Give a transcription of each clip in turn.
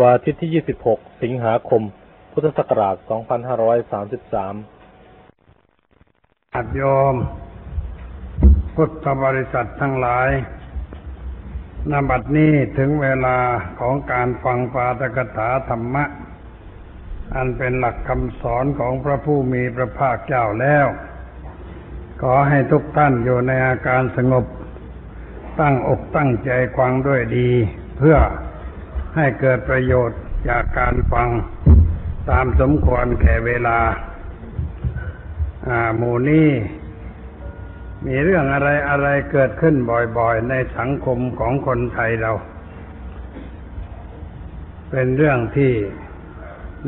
วันอาทิตย์ที่ 26 สิงหาคม พุทธศักราช 2533อาตโยมพุทธบริษัททั้งหลายนบัดนี้ถึงเวลาของการฟังปาตกถาธรรมะ อันเป็นหลักคำสอนของพระผู้มีพระภาคเจ้าแล้ว ขอให้ทุกท่านอยู่ในอาการสงบ ตั้งอกตั้งใจฟังด้วยดี เพื่อ ให้เกิดประโยชน์จากการฟังตามสมควรแก่เวลา อ่า หมู่นี้มีเรื่องอะไรอะไรเกิดขึ้นบ่อยๆ ในสังคมของคนไทยเรา เป็นเรื่องที่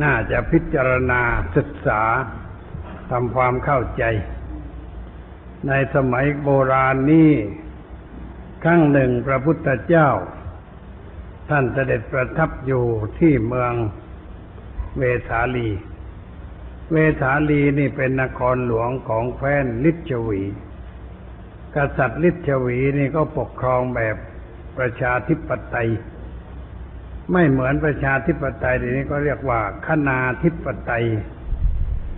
น่าจะพิจารณาศึกษาทำความเข้าใจ ในสมัยโบราณนี้ครั้งหนึ่งพระพุทธเจ้า ท่านเสด็จประทับอยู่ที่เมืองเวสาลี เวสาลีนี่เป็นนครหลวงของแคว้นลิชวี กษัตริย์ลิชวีนี่ก็ปกครองแบบประชาธิปไตย ไม่เหมือนประชาธิปไตยทีนี้ก็เรียกว่าคณาธิปไตย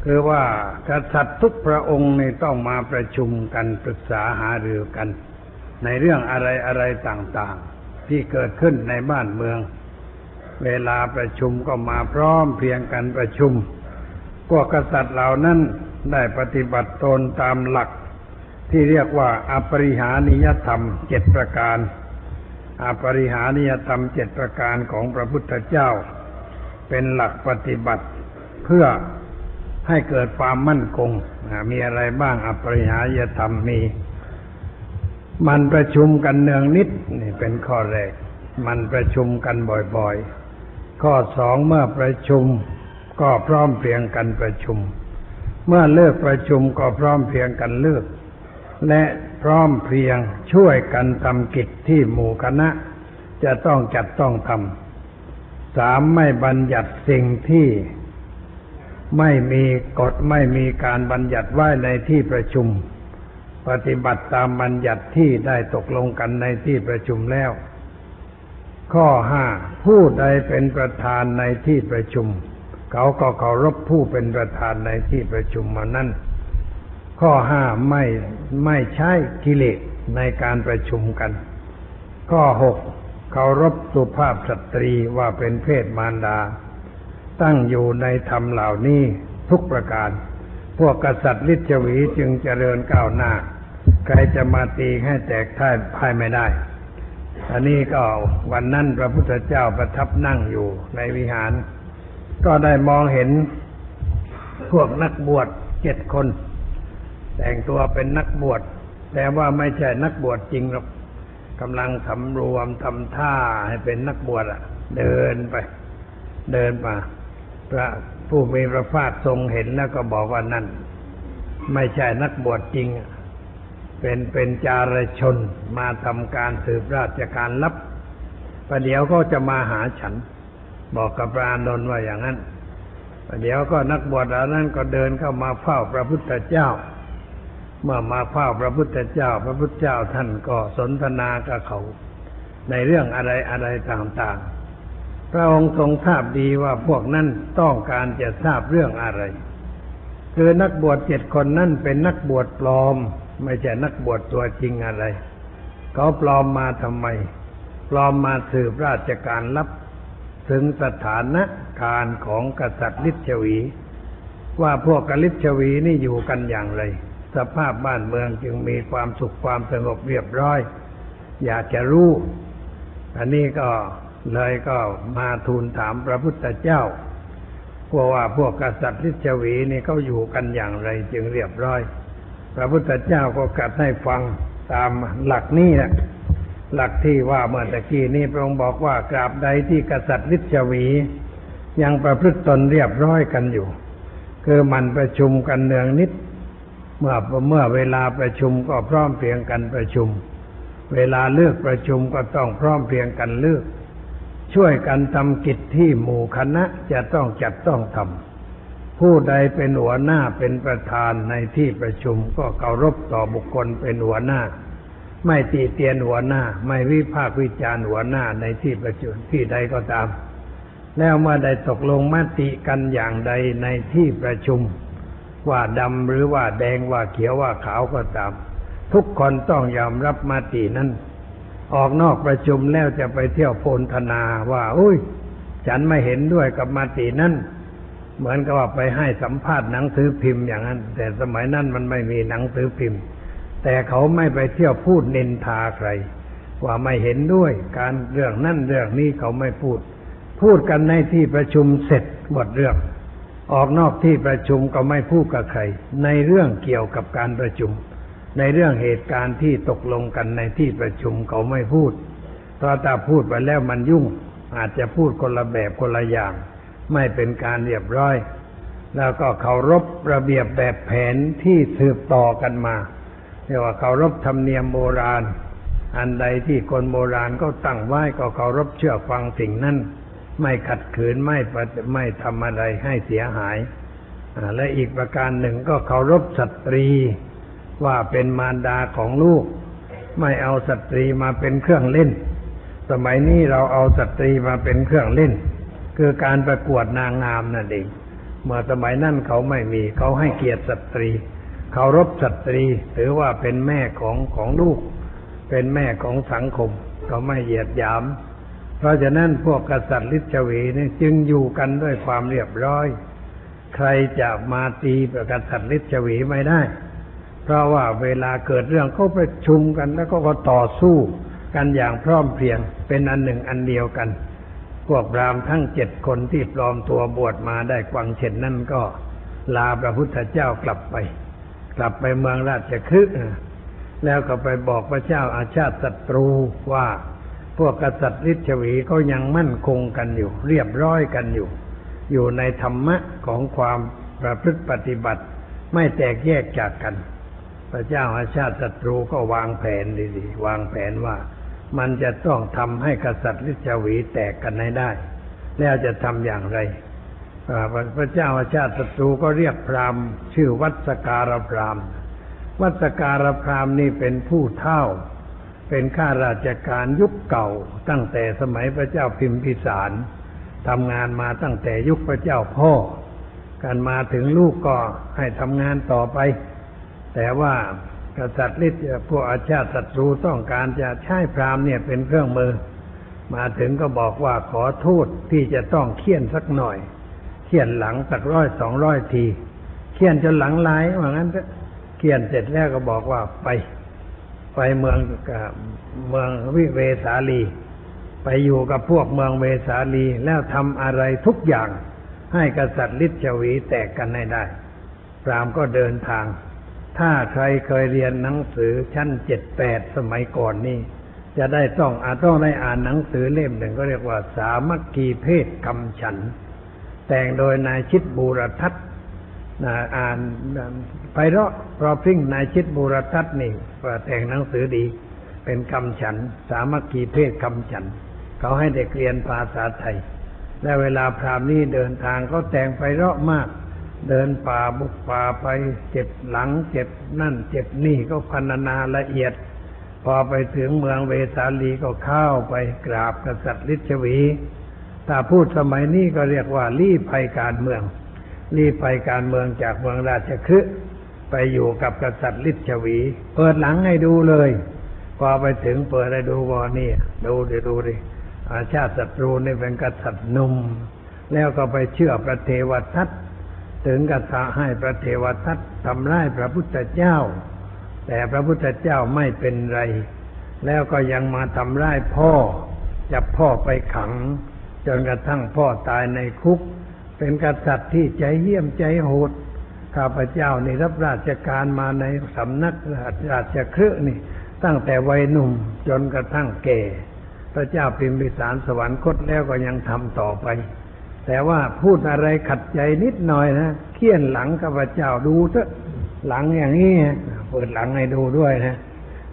คือว่ากษัตริย์ทุกพระองค์นี่ต้องมาประชุมกันปรึกษาหารือกัน ในเรื่องอะไรอะไรต่างๆ ที่เกิดขึ้นในบ้านเมือง เวลาประชุมก็มาพร้อมเพรียงกันประชุมพวกกษัตริย์เหล่านั้นได้ปฏิบัติตนตามหลัก ที่เรียกว่าอปริหานิยธรรมเจ็ดประการอปริหานิยธรรมเจ็ดประการของพระพุทธเจ้า เป็นหลักปฏิบัติเพื่อให้เกิดความมั่นคง มีอะไรบ้างอปริหานิยธรรมมี มันประชุมกันเนืองนิดนี่เป็นข้อแรก มันประชุมกันบ่อยๆ ข้อสองเมื่อประชุมก็พร้อมเพรียงกันประชุม เมื่อเลิกประชุมก็พร้อมเพรียงกันเลิก และพร้อมเพรียงช่วยกันทำกิจที่หมู่คณะ จะต้องจัดต้องทำสามไม่บัญญัติสิ่งที่ไม่มีกฎไม่มีการบัญญัติไว้ในที่ประชุม ปฏิบัติตามบัญญัติที่ได้ตกลงกันในที่ประชุมแล้ว ข้อห้าผู้ใดเป็นประธานในที่ประชุม เขาก็เคารพผู้เป็นประธานในที่ประชุมมานั้นข้อห้าไม่ไม่ใช้กิเลสในการประชุมกัน ข้อหกเคารพสุภาพสตรีว่าเป็นเพศมารดา ตั้งอยู่ในธรรมเหล่านี้ทุกประการ พวกกษัตริย์ลิชวีจึงเจริญก้าวหน้า ใครจะมาตีให้แตกท่ายพ่ายไม่ได้ อันนี้ก็วันนั้นพระพุทธเจ้าประทับนั่งอยู่ในวิหาร ก็ได้มองเห็นพวกนักบวชเจ็ดคน แต่งตัวเป็นนักบวช แต่ว่าไม่ใช่นักบวชจริงหรอกกำลังสำรวมทำท่าให้เป็นนักบวชอะเดินไป เดินมาพระผู้มีพระภาคทรงเห็นแล้วก็บอกว่านั่น ไม่ใช่นักบวชจริงอะ เป็นเป็นจารชนมาทำการสืบราชการลับประเดี๋ยวก็จะมาหาฉัน บอกกับพระอานนท์ว่าอย่างนั้นประเดี๋ยวก็นักบวชเหล่านั้นก็เดินเข้ามาเฝ้าพระพุทธเจ้า เมื่อมาเฝ้าพระพุทธเจ้า พระพุทธเจ้าท่านก็สนทนากับเขา ในเรื่องอะไรอะไรต่างๆ พระองค์ทรงทราบดีว่าพวกนั้นต้องการจะทราบเรื่องอะไร คือนักบวชเจ็ดคนนั่นเป็นนักบวชปลอม ไม่ใช่นักบวชตัวจริงอะไร เขาปลอมมาทำไม ปลอมมาสืบราชการลับ ถึงสถานะการของกษัตริย์ลิชวี ว่าพวกกลิชวีนี่อยู่กันอย่างไร สภาพบ้านเมืองจึงมีความสุขความสงบเรียบร้อย อยากจะรู้ อันนี้ก็เลยก็มาทูลถามพระพุทธเจ้าพวกว่าพวกกษัตริย์ลิชวีนี่เขาอยู่กันอย่างไรจึงเรียบร้อย พระพุทธเจ้าก็กัดให้ฟังตามหลักนี้แหละหลักที่ว่าเมื่อตะกี้นี้พระองค์บอกว่ากราบใดที่กษัตริย์ลิชวี ยังประพฤติตนเรียบร้อยกันอยู่ คือมันประชุมกันเนืองนิด เมื่อเมื่อเวลาประชุมก็พร้อมเพียงกันประชุม เวลาเลือกประชุมก็ต้องพร้อมเพียงกันเลือก ช่วยกันทำกิจที่หมู่คณะจะต้องจัดต้องทำ ผู้ใดเป็นหัวหน้าเป็นประธานในที่ประชุมก็เคารพต่อบุคคลเป็นหัวหน้า ไม่ตีเตียนหัวหน้า ไม่วิพากษ์วิจารณ์หัวหน้าในที่ประชุมที่ใดก็ตาม แล้วเมื่อได้ตกลงมติกันอย่างใดในที่ประชุม ว่าดำหรือว่าแดงว่าเขียวว่าขาวก็ตาม ทุกคนต้องยอมรับมตินั้นออกนอกประชุมแล้วจะไปเที่ยวโพลธนาว่า อุ้ย ฉันไม่เห็นด้วยกับมตินั้น เหมือนกับว่าไปให้สัมภาษณ์หนังสือพิมพ์อย่างนั้น แต่สมัยนั้นมันไม่มีหนังสือพิมพ์ แต่เขาไม่ไปเที่ยวพูดนินทาใคร ว่าไม่เห็นด้วย การเรื่องนั่นเรื่องนี้เขาไม่พูด พูดกันในที่ประชุมเสร็จหมดเรื่อง ออกนอกที่ประชุมก็ไม่พูดกับใคร ในเรื่องเกี่ยวกับการประชุม ในเรื่องเหตุการณ์ที่ตกลงกันในที่ประชุมเขาไม่พูดเพราะถ้าพูดไปแล้วมันยุ่ง อาจจะพูดคนละแบบคนละอย่าง ไม่เป็นการเรียบร้อย แล้วก็เคารพระเบียบแบบแผนที่สืบต่อกันมาเรียกว่าเคารพธรรมเนียมโบราณ อันใดที่คนโบราณก็ตั้งไว้ก็เคารพเชื่อฟังสิ่งนั้นไม่ขัดขืนไม่ปไม่ทำอะไรให้เสียหายและอีกประการหนึ่งก็เคารพสตรี ว่าเป็นมารดาของลูก ไม่เอาสตรีมาเป็นเครื่องเล่น สมัยนี้เราเอาสตรีมาเป็นเครื่องเล่น คือการประกวดนางงามนั่นเองเมื่อสมัยนั้นเขาไม่มีเขาให้เกียรติสตรีเคารพสตรีถือว่าเป็นแม่ของของลูก เป็นแม่ของสังคม เขาไม่เหยียดหยาม เพราะฉะนั้นพวกกษัตริย์ลิชวีนี่จึงอยู่กันด้วยความเรียบร้อย ใครจะมาตีพวกกษัตริย์ลิชวีไม่ได้ เพราะว่าเวลาเกิดเรื่องเขาประชุมกันแล้วก็ก็ต่อสู้กันอย่างพร้อมเพรียงเป็นอันหนึ่งอันเดียวกัน พวกพราหมณ์ทั้งเจ็ดคนที่ปลอมตัวบวชมาได้กวังเช่นนั่นก็ลาพระพุทธเจ้ากลับไป กลับไปเมืองราชคฤห์แล้วก็ไปบอกพระเจ้าอาชาติศัตรูว่าพวกกษัตริย์ฤชวีก็ยังมั่นคงกันอยู่ เรียบร้อยกันอยู่ อยู่ในธรรมะของความประพฤติปฏิบัติ ไม่แตกแยกจากกัน พระเจ้าอาชาติศัตรูก็วางแผนดีๆวางแผนว่า มันจะต้องทำให้กษัตริย์ฤชวีแตกกันให้ได้ แล้วจะทำอย่างไรพระเจ้าอาชาติศัตรูก็เรียกพราหมณ์ ชื่อวัดสการพราหมณ์ วัดสการพราหมณ์นี่เป็นผู้เท่า เป็นข้าราชการยุคเก่า ตั้งแต่สมัยพระเจ้าพิมพิสารทำงานมาตั้งแต่ยุคพระเจ้าพ่อ การมาถึงลูกก็ให้ทำงานต่อไป แต่ว่า กษัตริย์ฤทธิ์พวกอาชาติศัตรูต้องการจะใช้พราหมณ์เนี่ยเป็นเครื่องมือ มาถึงก็บอกว่าขอโทษที่จะต้องเคี่ยนสักหน่อย เคี่ยนหลังสักร้อยสองร้อยที เคี่ยนจนหลังลายว่างั้นเถอะเคี่ยนเสร็จแล้วก็บอกว่าไป ไปเมืองกับเมืองวิเวสาลี ไปอยู่กับพวกเมืองเวสาลีแล้วทำอะไรทุกอย่าง ให้กษัตริย์ลิชวีแตกกันให้ได้พราหมณ์ก็เดินทาง ถ้าใครเคยเรียนหนังสือชั้นเจ็ดแปดสมัยก่อนนี่ จะได้ต้องอาจต้องได้อ่านหนังสือเล่มหนึ่งก็เรียกว่า สามัคคีเพศคำฉัน แต่งโดยนายชิดบูรทัศน์อ่านไพเราะพราะพริ้งนายชิดบูรทัศน์นี่แต่งหนังสือดี เป็นคำฉัน สามัคคีเพศคำฉัน เขาให้เด็กเรียนภาษาไทย และเวลาพรามนี่เดินทางเขาแต่งไพเราะมาก เดินป่าบุกป่าไปเจ็บหลังเจ็บนั่นเจ็บนี่ก็พรรณนาละเอียด พอไปถึงเมืองเวสาลีก็เข้าไปกราบกษัตริย์ฤชวี ถ้าพูดสมัยนี้ก็เรียกว่ารีภัยการเมือง รีภัยการเมืองจากเมืองราชคฤห์ไปอยู่กับกษัตริย์ฤชวี เปิดหลังให้ดูเลย พอไปถึงเปิดให้ดูว่านี่ดูดิดูดิอาชาติศัตรูนี่เป็นกษัตริย์หนุ่ม แล้วก็ไปเชื่อพระเทวทัต ถึงกับให้พระเทวทัตทำร้ายพระพุทธเจ้า แต่พระพุทธเจ้าไม่เป็นไร แล้วก็ยังมาทำร้ายพ่อ จับพ่อไปขัง จนกระทั่งพ่อตายในคุก เป็นกษัตริย์ที่ใจเหี้ยมใจโหดข้าพเจ้านี่รับราชการมาในสำนักราชเคฤห์นี่ ตั้งแต่วัยหนุ่มจนกระทั่งแก่ พระเจ้าพิมพิสารสวรรคตแล้วก็ยังทำต่อไป แต่ว่าพูดอะไรขัดใจนิดหน่อยนะเคี่ยนหลังข้าพเจ้าดูเถอะหลังอย่างนี้เปิดหลังให้ดูด้วยนะ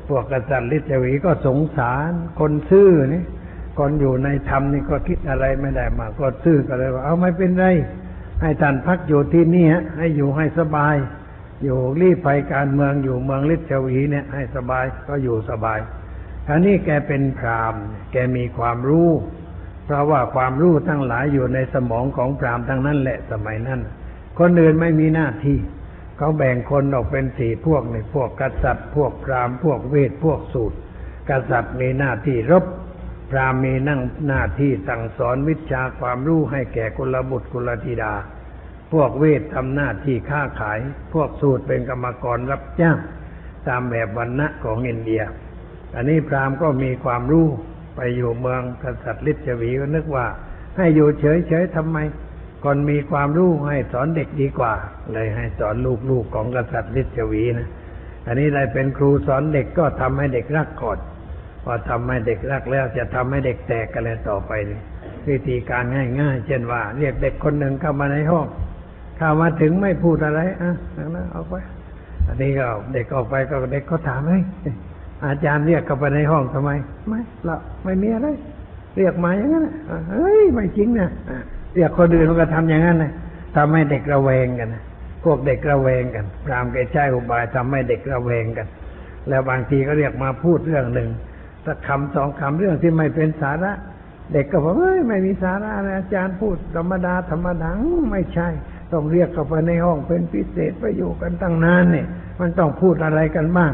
พวกกษัตริย์ฤชวีก็สงสารคนซื่อนี่คนอยู่ในธรรมนี่ก็คิดอะไรไม่ได้มากก็ซื่อก็เลยว่าเอาไม่เป็นไรให้ท่านพักอยู่ที่นี่ฮะให้อยู่ให้สบาย อยู่รีภัยการเมืองอยู่เมืองฤชวีเนี่ย ให้สบายก็อยู่สบายคราวนี้แกเป็นพรามแกมีความรู้ เพราะว่าความรู้ทั้งหลายอยู่ในสมองของพรามทั้งนั้นแหละสมัยนั้น คนอื่นไม่มีหน้าที่ เขาแบ่งคนออกเป็นสี่พวกในพวกกษัตริย์ พวกพรามพวกเวทพวกสูตร กษัตริย์มีหน้าที่รบ พรามมีนั่งหน้าที่สั่งสอนวิชาความรู้ให้แก่กุลบุตรกุลธิดา พวกเวททำหน้าที่ค้าขาย พวกสูตรเป็นกรรมกรรับจ้างตามแบบวรรณะของอินเดีย อันนี้พรามก็มีความรู้ ไปอยู่เมืองกษัตริย์ลิชวีก็นึกว่า ให้อยู่เฉยๆทำไมคนมีความรู้ให้สอนเด็กดีกว่า เลยให้สอนลูกๆของกษัตริย์ลิชวีนะอันนี้ได้เป็นครูสอนเด็กก็ทำให้เด็กรักก่อนพอทำให้เด็กรักแล้วจะทำให้เด็กแตกกันเลยต่อไปวิธีการง่ายๆ เช่นว่า เรียกเด็กคนหนึ่งเข้ามาในห้องเข้ามาถึงไม่พูดอะไรอะนั่นนะเอาไปอันนี้ก็เด็กออกไปก็เด็กก็ถามเฮ้ อาจารย์เรียกเข้าไปในห้องทำไม ไม่ละไม่มีอะไร เรียกมาอย่างนั้นเฮ้ยไม่จริงนะอะเรียกคนอื่นมันก็ทำอย่างนั้นนะทำให้เด็กระแวงกันนะพวกเด็กระแวงกันพรามแกใช้อุบายทำให้เด็กระแวงกัน แล้วบางทีก็เรียกมาพูดเรื่องหนึ่งสักคำสองคำเรื่องที่ไม่เป็นสาระ เด็กก็บอกเฮ้ยไม่มีสาระเลยอาจารย์พูดธรรมดาธรรมดาอืมไม่ใช่ ต้องเรียกเข้าไปในห้องเป็นพิเศษไปอยู่กันตั้งนานเนี่ยมันต้องพูดอะไรกันบ้าง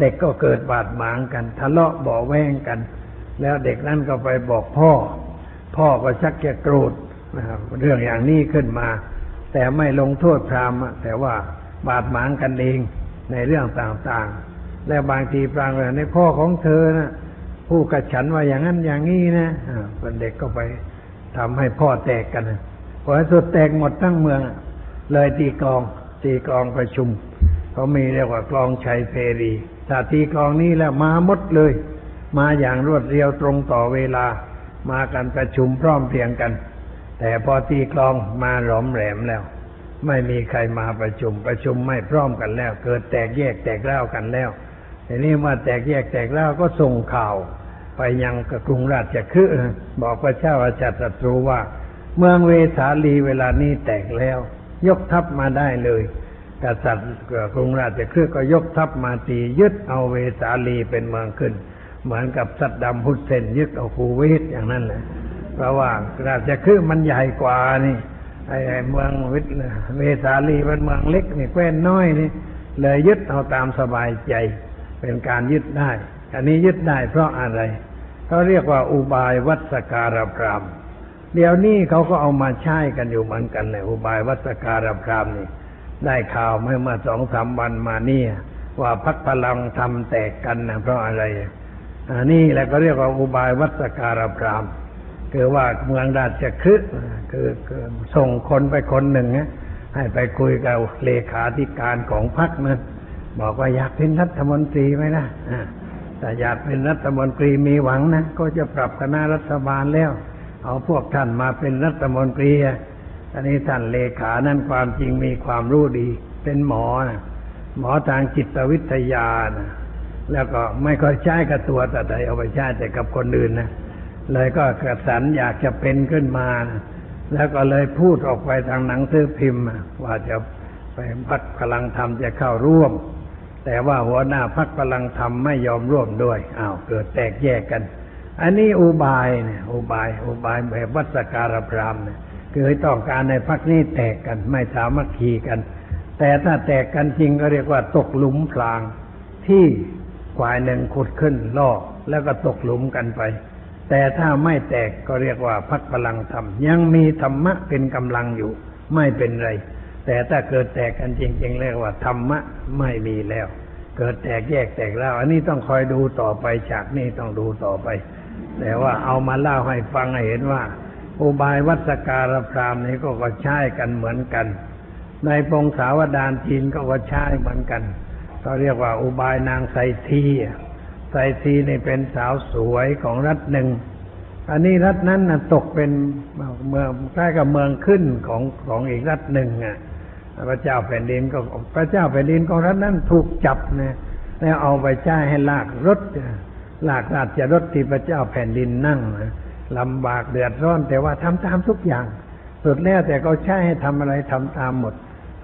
เด็กก็เกิดบาดหมางกัน ทะเลาะเบาะแวงกัน แล้วเด็กนั่นก็ไปบอกพ่อ พ่อก็ชักจะโกรธนะครับเรื่องอย่างนี้ขึ้นมา แต่ไม่ลงโทษพราหมณ์แต่ว่าบาดหมางกันเองในเรื่องต่างๆ และบางทีพรางเลยในพ่อของเธอนะผู้กระฉันว่าอย่างนั้นอย่างนี้นะคนเด็กก็ไปทำให้พ่อแตกกันพอสุดแตกหมดทั้งเมือง เลยตีกองตีกองประชุมเขามีเรียกว่ากลองชัยเพรี ถ้าตีกลองนี้แล้วมาหมดเลย มาอย่างรวดเร็วตรงต่อเวลา มากันประชุมพร้อมเพรียงกัน แต่พอตีกลองมาหลอมแหลมแล้ว ไม่มีใครมาประชุมประชุมไม่พร้อมกันแล้ว เกิดแตกแยกแตกเล่ากันแล้วทีนี้มื่อแตกแยกแตกเล่าก็ส่งข่าว ไปยังกรุงราชคฤห์บอกพระเจ้าอาจารย์ศัตรูว่า เมืองเวสาลีเวลานี้แตกแล้ว ยกทัพมาได้เลย กษัตริย์กรุงราชคฤห์ก็ยกทัพมาตียึดเอาเวสาลีเป็นเมืองขึ้น เหมือนกับสัตดัมฮุสเซนยึดเอาคูเวตอย่างนั้นแหละเพราะว่าราชคฤห์มันใหญ่กว่านี่ไอ้เมืองวิทเวสาลีเป็นเมืองเล็กนี่แคว้นน้อยนี่เลยยึดเอาตามสบายใจ เป็นการยึดได้ อันนี้ยึดได้เพราะอะไรเขาเรียกว่าอุบายวัสการพรามเดี๋ยวนี้เขาก็เอามาใช้กันอยู่เหมือนกันเลยอุบายวัสการพรามนี่ ได้ข่าวเมื่อมาสองสามวันมาเนี่ยว่าพักพลังทำแตกกันนะเพราะอะไรอันนี้แหละก็เรียกว่าอุบายวัสการพรามคือว่าเมืองราชคฤห์คือคือส่งคนไปคนหนึ่งนะให้ไปคุยกับเลขาธิการของพรรคนั้นบอกว่าอยากเป็นรัฐมนตรีไหมนะแต่อยากเป็นรัฐมนตรีมีหวังนะก็จะปรับคณะรัฐบาลแล้ว เอาพวกท่านมาเป็นรัฐมนตรี อันนี้ท่านเลขานั่นความจริงมีความรู้ดี เป็นหมอนะหมอทางจิตวิทยานะแล้วก็ไม่ค่อยใช้กับตัวแต่ใดเอาไปใช้แต่กับคนอื่นนะเลยก็กระสันอยากจะเป็นขึ้นมานะแล้วก็เลยพูดออกไปทางหนังสือพิมพ์ ว่าจะไปพักพลังธรรมจะเข้าร่วม แต่ว่าหัวหน้าพักพลังธรรมไม่ยอมร่วมด้วยอ้าวเกิดแตกแยกกัน อันนี้อุบายเนี่ยอุบายอุบายแบบวัสการพรามเนี่ย คือต้องการในพักนี้แตกกัน ไม่สามัคคีกัน แต่ถ้าแตกกันจริงก็เรียกว่าตกหลุมพราง ที่ฝ่ายหนึ่งขุดขึ้นล่อแล้วก็ตกหลุมกันไป แต่ถ้าไม่แตกก็เรียกว่าพักพลังธรรม ยังมีธรรมะเป็นกำลังอยู่ ไม่เป็นไร แต่ถ้าเกิดแตกกันจริงๆเรียกว่าธรรมะไม่มีแล้ว เกิดแตกแยกแตกแล้ว อันนี้ต้องคอยดูต่อไปฉากนี้ต้องดูต่อไป แต่ว่าเอามาเล่าให้ฟังให้เห็นว่า อุบายวัสการพรามนี้ก็ก็ใช้กันเหมือนกัน ในปงสาวดารจีนก็ก็ใช้เหมือนกันก็เรียกว่าอุบายนางไซทีไซทีนี่เป็นสาวสวยของรัฐหนึ่ง อันนี้รัฐนั้นนะตกเป็นเมืองใกล้กับเมืองขึ้นของของอีกรัฐหนึ่งอะพระเจ้าแผ่นดินก็พระเจ้าแผ่นดินของรัฐนั้นถูกจับนะแล้วเอาไปใช้ให้ลากรถลากราชรถที่พระเจ้าแผ่นดินนั่งนะ ลำบากเดือดร้อน แต่ว่าทำตามทุกอย่าง สุดแล้วแต่เขาใช้ให้ทำอะไรทำตามหมด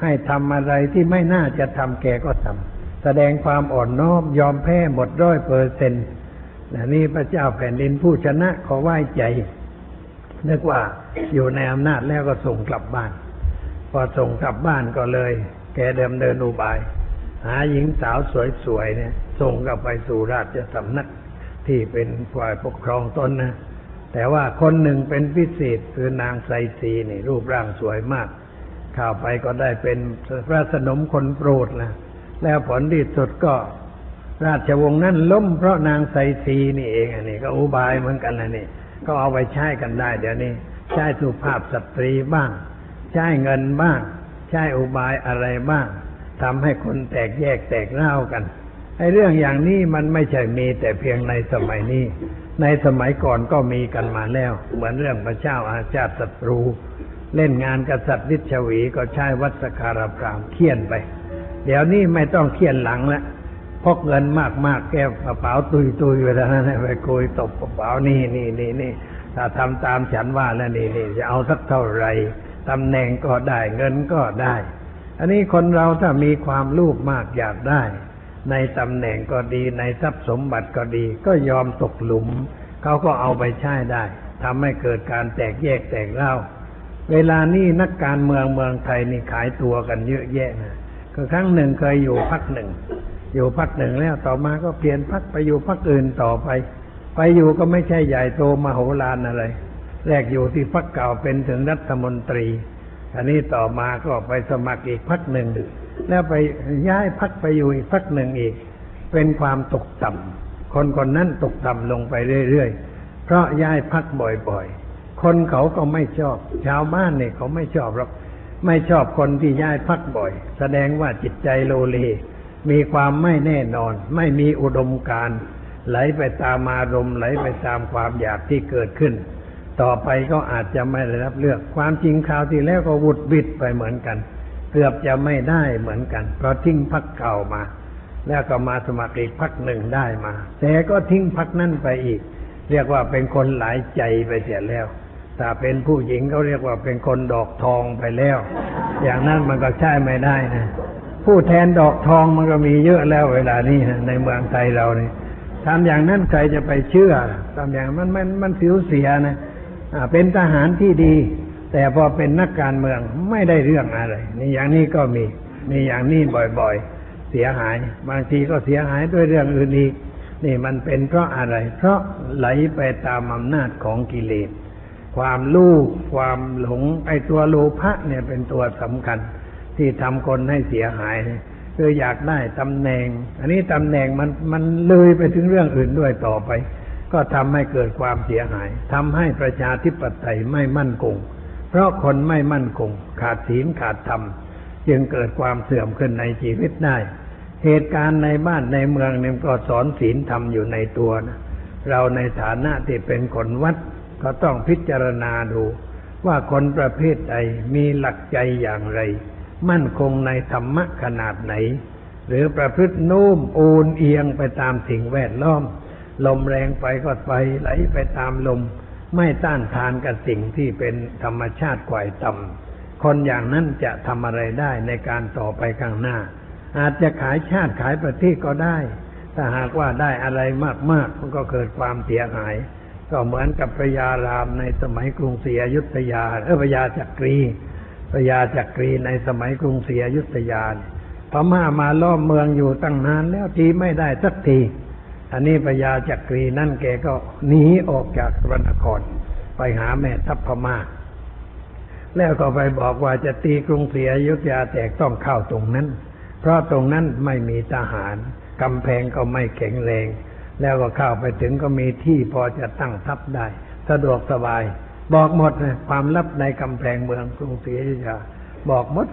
ให้ทำอะไรที่ไม่น่าจะทำแกก็ทำแสดงความอ่อนน้อมยอมแพ้หมดร้อยเปอร์เซ็นต์นี่พระเจ้าแผ่นดินผู้ชนะขอไหว้ใจนึกว่าอยู่ในอำนาจแล้วก็ส่งกลับบ้าน พอส่งกลับบ้านก็เลย แกเดิมเดินอุบาย หาหญิงสาวสวยๆเนี่ย ส่งกลับไปสู่ราชสำนักที่เป็นฝ่ายปกครองตนนะ แต่ว่าคนหนึ่งเป็นพิเศษคือนางไซซีนี่ รูปร่างสวยมากข้าวไปก็ได้เป็นพระสนมคนโปรดนะแล้วผลที่สุดก็ราชวงศ์นั้นล้มเพราะนางไซซีนี่เองอันนี้ก็อุบายเหมือนกันนะนี่ ก็เอาไปใช้กันได้ เดี๋ยวนี้ ใช้สุภาพสตรีบ้าง ใช้เงินบ้าง ใช้อุบายอะไรบ้างทำให้คนแตกแยกแตกเล่ากันไอ้เรื่องอย่างนี้มันไม่ใช่มีแต่เพียงในสมัยนี้ ในสมัยก่อนก็มีกันมาแล้ว เหมือนเรื่องพระเจ้าอาชาติศัตรู เล่นงานกษัตริย์วิชวีก็ใช้วัดสการพรามเคี่ยนไป เดี๋ยวนี้ไม่ต้องเคี่ยนหลังล้วพกเงินมากมากๆแก้กระเป๋าตุยตุยๆไปแล้วนะไปคุยตบกระเป๋านี่นี่นี่นี่ถ้าทำตามฉันว่าแล้วนี่นี่จะเอาสักเท่าไหร่ตำแหน่งก็ได้เงินก็ได้ อันนี้คนเราถ้ามีความลูกมากอยากได้ ในตำแหน่งก็ดีในทรัพย์สมบัติก็ดี ก็ยอมตกหลุม เขาก็เอาไปใช้ได้ทำให้เกิดการแตกแยกแตกเล่า เวลานี้นักการเมืองเมืองไทยนี่ขายตัวกันเยอะแยะนะก็ครั้งหนึ่งเคยอยู่พักหนึ่ง อยู่พักหนึ่งแล้วต่อมาก็เปลี่ยนพักไปอยู่พักอื่นต่อไป ไปอยู่ก็ไม่ใช่ใหญ่โตมโหฬารอะไรแรกอยู่ที่พักเก่าเป็นถึงรัฐมนตรี อันนี้ต่อมาก็ไปสมัครอีกพักหนึ่งแล้วไปย้ายพักไปอยู่อีกพักหนึ่งอีก เป็นความตกต่ำคนคนนั้นตกต่ำลงไปเรื่อยๆเพราะย้ายพักบ่อยๆ คนเขาก็ไม่ชอบ ชาวบ้านเนี่ยเขาไม่ชอบหรอกไม่ชอบคนที่ย้ายพักบ่อย แสดงว่าจิตใจโลเลมีความไม่แน่นอน ไม่มีอุดมการ ไหลไปตามอารมณ์ไหลไปตามความอยากที่เกิดขึ้น ต่อไปก็อาจจะไม่ได้รับเลือก ความจริงคราวที่แล้วก็วุดวิดไปเหมือนกัน เกือบจะไม่ได้เหมือนกัน เพราะทิ้งพักเก่ามา แล้วก็มาสมัครอีกพักหนึ่งได้มา แต่ก็ทิ้งพักนั้นไปอีก เรียกว่าเป็นคนหลายใจไปเสียแล้วถ้าเป็นผู้หญิงเขาเรียกว่าเป็นคนดอกทองไปแล้ว อย่างนั้นมันก็ใช่ไม่ได้นะ ผู้แทนดอกทองมันก็มีเยอะแล้วเวลานี้นะในเมืองไทยเรานี่ทำอย่างนั้นใครจะไปเชื่อทำอย่างมันมันมันเสียเสียนะ เป็นทหารที่ดี แต่พอเป็นนักการเมืองไม่ได้เรื่องอะไรนี่อย่างนี้ก็มีมีอย่างนี้บ่อยๆ เสียหาย บางทีก็เสียหายด้วยเรื่องอื่นอีกนี่มันเป็นเพราะอะไร เพราะไหลไปตามอำนาจของกิเลส ความลูกความหลงไอ้ตัวโลภะเนี่ยเป็นตัวสำคัญ ที่ทำคนให้เสียหายเนี่ยคืออยากได้ตำแหน่ง อันนี้ตำแหน่งมันมันเลยไปถึงเรื่องอื่นด้วยต่อไป ก็ทำให้เกิดความเสียหายทำให้ประชาธิปไตยไม่มั่นคง เพราะคนไม่มั่นคง ขาดศีลขาดธรรม จึงเกิดความเสื่อมขึ้นในชีวิตได้ เหตุการณ์ในบ้านในเมืองเนี่ยก็สอนศีลธรรมอยู่ในตัวนะเราในฐานะที่เป็นคนวัด ก็ต้องพิจารณาดู ว่าคนประเภทใดมีหลักใจอย่างไร มั่นคงในธรรมะขนาดไหน หรือประพฤติโน้มโอนเอียงไปตามสิ่งแวดล้อม ลมแรงไปก็ไปไหลไปตามลม ไม่ต้านทานกับสิ่งที่เป็นธรรมชาติกว่ายต่ำคนอย่างนั้นจะทำอะไรได้ในการต่อไปข้างหน้า อาจจะขายชาติขายประเทศก็ได้ ถ้าหากว่าได้อะไรมากๆมันก็เกิดความเสียหาย ก็เหมือนกับพระยารามในสมัยกรุงศรีอยุธยาเออพระยาจักรีพระยาจักรีในสมัยกรุงศรีอยุธยาพม่ามาล้อมเมืองอยู่ตั้งนานแล้วทีไม่ได้สักที อันนี้พระยาจักรีนั่นแกก็หนีออกจากพระนครไปหาแม่ทัพพม่าแล้วก็ไปบอกว่าจะตีกรุงศรีอยุธยาแตกต้องเข้าตรงนั้น เพราะตรงนั้นไม่มีทหารกำแพงก็ไม่แข็งแรง แล้วก็เข้าไปถึงก็มีที่พอจะตั้งทัพได้ สะดวกสบาย บอกหมดนะความลับในกำแพงเมืองกรุงศรีอยุธยา บอกหมด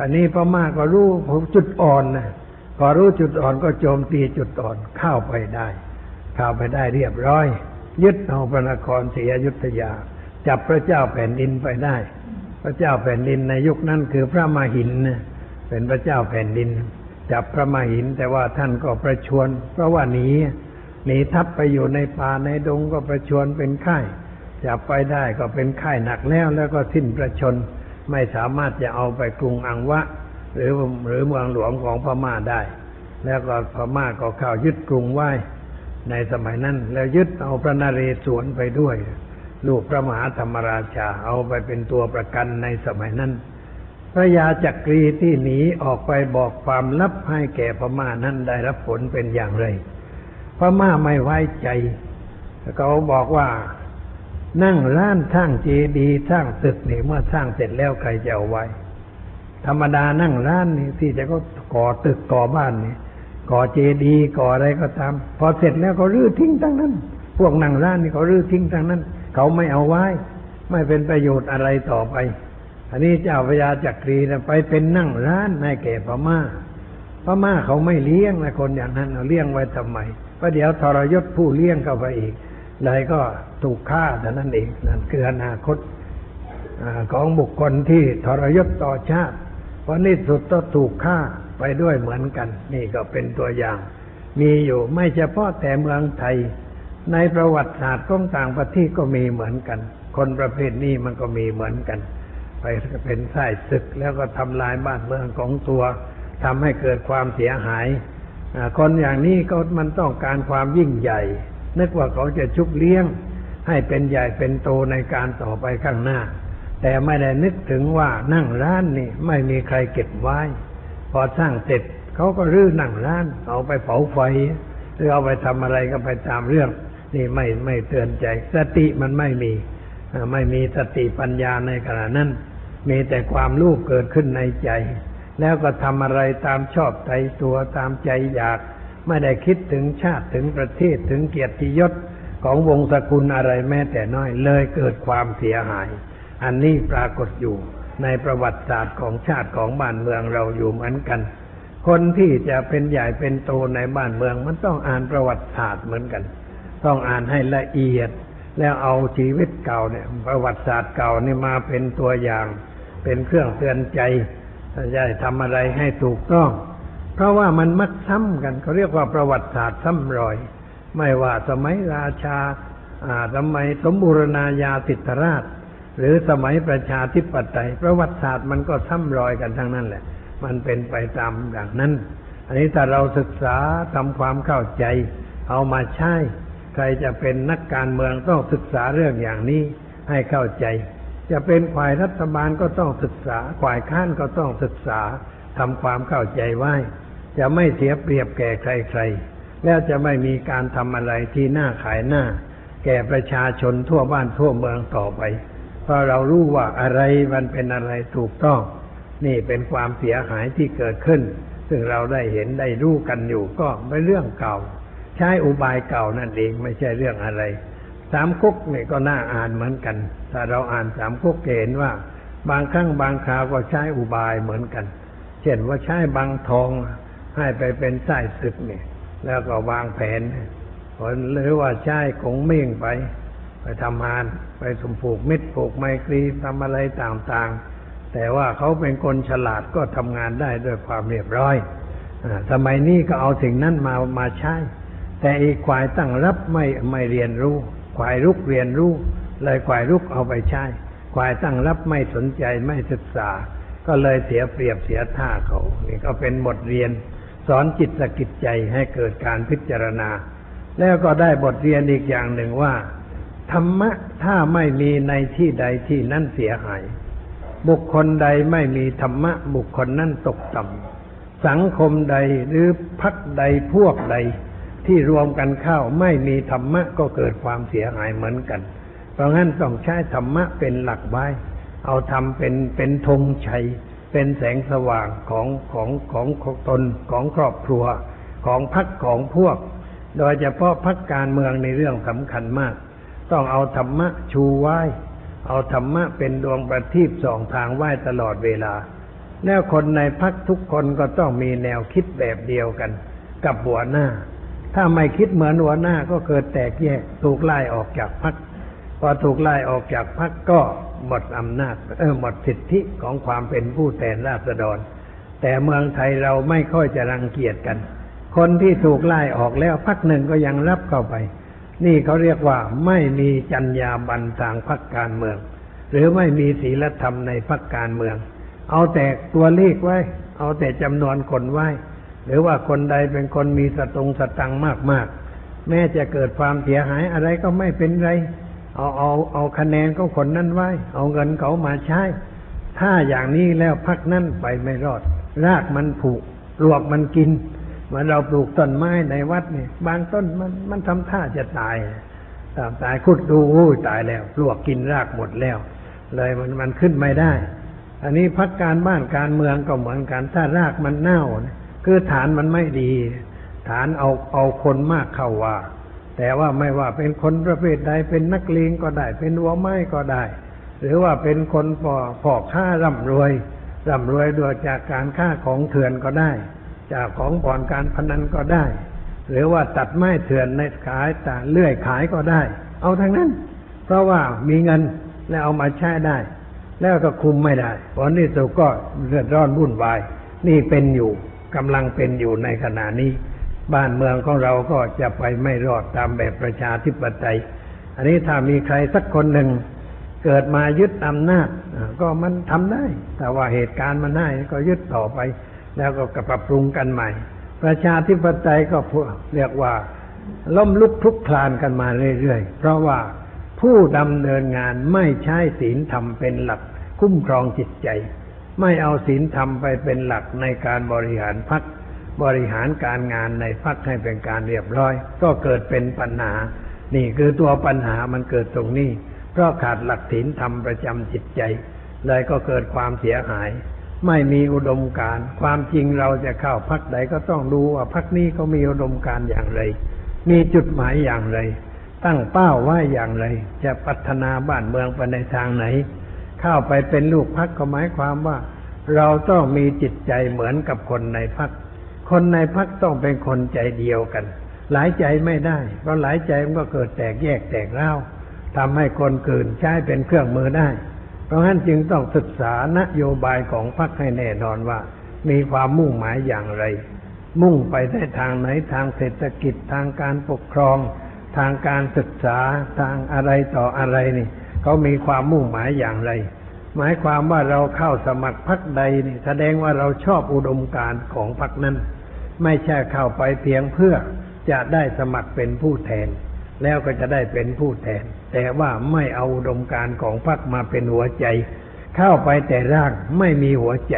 อันนี้พม่าก็รู้จุดอ่อนนะ พอรู้จุดอ่อนก็โจมตีจุดอ่อนเข้าไปได้ เข้าไปได้เรียบร้อย ยึดเอาพระนครศรีอยุธยา จับพระเจ้าแผ่นดินไปได้ พระเจ้าแผ่นดินในยุคนั้นคือพระมหินเป็นพระเจ้าแผ่นดิน จับพระมหินแต่ว่าท่านก็ประชวรเพราะว่าหนีหนีทัพไปอยู่ในป่าในดงก็ประชวรเป็นไข้จับไปได้ก็เป็นไข้หนักแล้วแล้วก็สิ้นประชน ไม่สามารถจะเอาไปกรุงอังวะ หรือหรือเมืองหลวงของพม่าได้ แล้วก็พม่าก็เข้ายึดกรุงไว้ ในสมัยนั้น แล้วยึดเอาพระนเรศวรไปด้วย ลูกพระมหาธรรมราชาเอาไปเป็นตัวประกันในสมัยนั้น พระยาจักรีที่หนีออกไปบอกความลับให้แก่พม่านั้นได้รับผลเป็นอย่างไรพม่าไม่ไว้ใจเขาบอกว่านั่งร้านสร้างเจดีย์สร้างตึกนี่เมื่อสร้างเสร็จแล้วใครจะเอาไว้ ธรรมดานั่งร้านนี่ที่จะก็ก่อตึกก่อบ้านนี่ก่อเจดีย์ก่ออะไรก็ตาม พอเสร็จแล้วก็รื้อทิ้งทั้งนั้น พวกนั่งร้านนี่เขารื้อทิ้งทั้งนั้น เขาไม่เอาไว้ ไม่เป็นประโยชน์อะไรต่อไป อันนี้เจ้าพระยาจักรีนะไปเป็นนั่งร้านให้แก่พม่าพม่าเขาไม่เลี้ยงนะคนอย่างนั้นเอาเลี้ยงไว้ทำไมเพราะเดี๋ยวทรยศผู้เลี้ยงเข้าไปอีกเลยก็ถูกฆ่าแต่นั้นเองนั่นคืออนาคตของบุคคลที่ทรยศต่อชาติ เพราะนี่สุดก็ถูกฆ่าไปด้วยเหมือนกัน นี่ก็เป็นตัวอย่าง มีอยู่ไม่เฉพาะแต่เมืองไทย ในประวัติศาสตร์ของต่างประเทศก็มีเหมือนกัน คนประเภทนี้มันก็มีเหมือนกัน ไปเป็นไส้ศึกแล้วก็ทำลายบ้านเมืองของตัวทำให้เกิดความเสียหายคนอย่างนี้ก็มันต้องการความยิ่งใหญ่ นึกว่าเขาจะชุบเลี้ยง ให้เป็นใหญ่เป็นโตในการต่อไปข้างหน้า แต่ไม่ได้นึกถึงว่านั่งร้านนี่ไม่มีใครเก็บไว้ พอสร้างเสร็จเขาก็รื้อนั่งร้าน เอาไปเผาไฟหรือเอาไปทำอะไรก็ไปตามเรื่อง นี่ไม่ไม่เตือนใจ สติมันไม่มี ไม่มีสติปัญญาในขณะนั้น มีแต่ความรู้เกิดขึ้นในใจ แล้วก็ทำอะไรตามชอบใจตัวตามใจอยาก ไม่ได้คิดถึงชาติถึงประเทศถึงเกียรติยศของวงศกุลอะไรแม้แต่น้อยเลยเกิดความเสียหาย อันนี้ปรากฏอยู่ในประวัติศาสตร์ของชาติของบ้านเมืองเราอยู่เหมือนกัน คนที่จะเป็นใหญ่เป็นโตในบ้านเมืองมันต้องอ่านประวัติศาสตร์เหมือนกัน ต้องอ่านให้ละเอียด แล้วเอาชีวิตเก่าเนี่ย ประวัติศาสตร์เก่านี่มาเป็นตัวอย่าง เป็นเครื่องเตือนใจจะได้ทำอะไรให้ถูกต้อง เพราะว่ามันมักซ้ำกันเขาเรียกว่าประวัติศาสตร์ซ้ำรอย ไม่ว่าสมัยราชาอ่าสมัยสมบูรณาญาสิทธราช หรือสมัยประชาธิปไตยประวัติศาสตร์มันก็ซ้ำรอยกันทั้งนั้นแหละ มันเป็นไปตามอย่างนั้น อันนี้ถ้าเราศึกษาทำความเข้าใจ เอามาใช้ ใครจะเป็นนักการเมืองต้องศึกษาเรื่องอย่างนี้ให้เข้าใจ จะเป็นฝ่ายรัฐบาลก็ต้องศึกษาฝ่ายค้านก็ต้องศึกษาทำความเข้าใจไว้ จะไม่เสียเปรียบแก่ใครๆ แล้วจะไม่มีการทำอะไรที่น่าขายหน้า แก่ประชาชนทั่วบ้านทั่วเมืองต่อไป เพราะเรารู้ว่าอะไรมันเป็นอะไรถูกต้อง นี่เป็นความเสียหายที่เกิดขึ้น ซึ่งเราได้เห็นได้รู้กันอยู่ก็เป็นเรื่องเก่า ใช้อุบายเก่านั่นเองไม่ใช่เรื่องอะไร สามกุ๊กนี่ก็น่าอ่านเหมือนกัน ถ้าเราอ่านสามกุ๊กเห็นว่า บางครั้งบางคราวก็ใช้อุบายเหมือนกัน เช่นว่าใช้บางทองให้ไปเป็นไส้ศึกเนี่ยแล้วก็วางแผนหรือว่าใช้กงเม่งไป ไปทำงาน ไปสมผูกมิตรผูกไมตรีทำอะไรต่างๆ แต่ว่าเขาเป็นคนฉลาดก็ทำงานได้ด้วยความเรียบร้อยสมัยนี้ก็เอาสิ่งนั้นมามาใช้ แต่อีกควายตั้งรับไม่ไม่เรียนรู้ ควายรุกเรียนรู้ เลยควายรุกเอาไปใช้ ควายตั้งรับไม่สนใจไม่ศึกษา ก็เลยเสียเปรียบเสียท่าเขานี่ก็เป็นบทเรียน สอนจิตสกิจใจให้เกิดการพิจารณา แล้วก็ได้บทเรียนอีกอย่างหนึ่งว่า ธรรมะถ้าไม่มีในที่ใดที่นั่นเสียหาย บุคคลใดไม่มีธรรมะ บุคคลนั้นตกต่ำสังคมใดหรือพักใดพวกใด ที่รวมกันเข้าไม่มีธรรมะก็เกิดความเสียหายเหมือนกัน เพราะงั้นต้องใช้ธรรมะเป็นหลักไว้ เอาทำเป็นเป็นธงชัย เป็นแสงสว่างของของของของตนของครอบครัว ของพักของพวก โดยเฉพาะพักการเมืองในเรื่องสำคัญมาก ต้องเอาธรรมะชูไหว้เอาธรรมะเป็นดวงประทีปสองทางไหว้ตลอดเวลา แล้วคนในพักทุกคนก็ต้องมีแนวคิดแบบเดียวกัน กับหัวหน้า ถ้าไม่คิดเหมือนหัวหน้าก็เกิดแตกแยกถูกไล่ออกจากพักพอถูกไล่ออกจากพักก็หมดอำนาจเออหมดสิทธิของความเป็นผู้แทนราษฎร แต่เมืองไทยเราไม่ค่อยจะรังเกียจกัน คนที่ถูกไล่ออกแล้วพักหนึ่งก็ยังรับเข้าไป นี่เขาเรียกว่าไม่มีจรรยาบรรณทางพักการเมือง หรือไม่มีศีลธรรมในพักการเมือง เอาแต่ตัวเลขไว้ เอาแต่จำนวนคนไว้ หรือว่าคนใดเป็นคนมีสตงสตังมากๆ แม้จะเกิดความเสียหายอะไรก็ไม่เป็นไร เอาเอาเอาคะแนนของคนนั้นไว้ เอาเงินเขามาใช้ ถ้าอย่างนี้แล้วพักนั้นไปไม่รอด รากมันผุปลวกมันกิน มือนเราปลูกต้นไม้ในวัดเนี่ย บางต้นมันมันทำท่าจะตายตามตายขุดดูโอ้ตายแล้วปลวกกินรากหมดแล้ว เลยมันมันขึ้นไม่ได้ อันนี้พักการบ้านการเมืองก็เหมือนกันถ้ารากมันเน่า คือฐานมันไม่ดี ฐานเอาเอาคนมากเข้าว่า แต่ว่าไม่ว่าเป็นคนประเภทใดเป็นนักเลงก็ได้ เป็นวัวไม้ก็ได้ หรือว่าเป็นคนพอพอค้าร่ำรวยร่ำรวยด้วยจากการค้าของเถื่อนก็ได้ จากของบ่อนการพนันก็ได้ หรือว่าตัดไม้เถื่อนในขายต่างเลื่อยขายก็ได้ เอาทั้งนั้น เพราะว่ามีเงินและเอามาใช้ได้ แล้วก็คุมไม่ได้ผลที่สุดก็เดือดร้อนวุ่นวาย นี่เป็นอยู่กำลังเป็นอยู่ในขณะนี้ บ้านเมืองของเราก็จะไปไม่รอดตามแบบประชาธิปไตย อันนี้ถ้ามีใครสักคนหนึ่งเกิดมายึดอำนาจก็มันทำได้ แต่ว่าเหตุการณ์มันได้ก็ยึดต่อไป แล้วก็ปรับปรุงกันใหม่ ประชาธิปไตยก็เรียกว่า ล้มลุกคลุกคลานกันมาเรื่อยๆ เพราะว่าผู้ดำเนินงานไม่ใช้ศีลธรรมเป็นหลักคุ้มครองจิตใจ ไม่เอาศีลธรรมไปเป็นหลักในการบริหารพักบริหารการงานในพักให้เป็นการเรียบร้อย ก็เกิดเป็นปัญหา นี่คือตัวปัญหามันเกิดตรงนี้ เพราะขาดหลักศีลธรรมประจำจิตใจ เลยก็เกิดความเสียหาย ไม่มีอุดมการความจริงเราจะเข้าพักใดก็ต้องดูว่าพักนี้เขามีอุดมการอย่างไร มีจุดหมายอย่างไร ตั้งเป้าไว้อย่างไร จะพัฒนาบ้านเมืองไปในทางไหน เข้าไปเป็นลูกพักก็หมายความว่า เราต้องมีจิตใจเหมือนกับคนในพักคนในพักต้องเป็นคนใจเดียวกัน หลายใจไม่ได้ เพราะหลายใจมันก็เกิดแตกแยกแตกเล่าทำให้คนเกืนใช้เป็นเครื่องมือได้ เพราะฉะนั้นจึงต้องศึกษานโยบายของพรรคให้แน่นอนว่า มีความมุ่งหมายอย่างไร มุ่งไปได้ทางไหนทางเศรษฐกิจทางการปกครอง ทางการศึกษาทางอะไรต่ออะไรนี่เขามีความมุ่งหมายอย่างไร หมายความว่าเราเข้าสมัครพรรคใดนี่แสดงว่าเราชอบอุดมการณ์ของพรรคนั้นไม่ใช่เข้าไปเพียงเพื่อจะได้สมัครเป็นผู้แทน แล้วก็จะได้เป็นผู้แทน แต่ว่าไม่เอาดมการของพรรคมาเป็นหัวใจ เข้าไปแต่ร่างไม่มีหัวใจ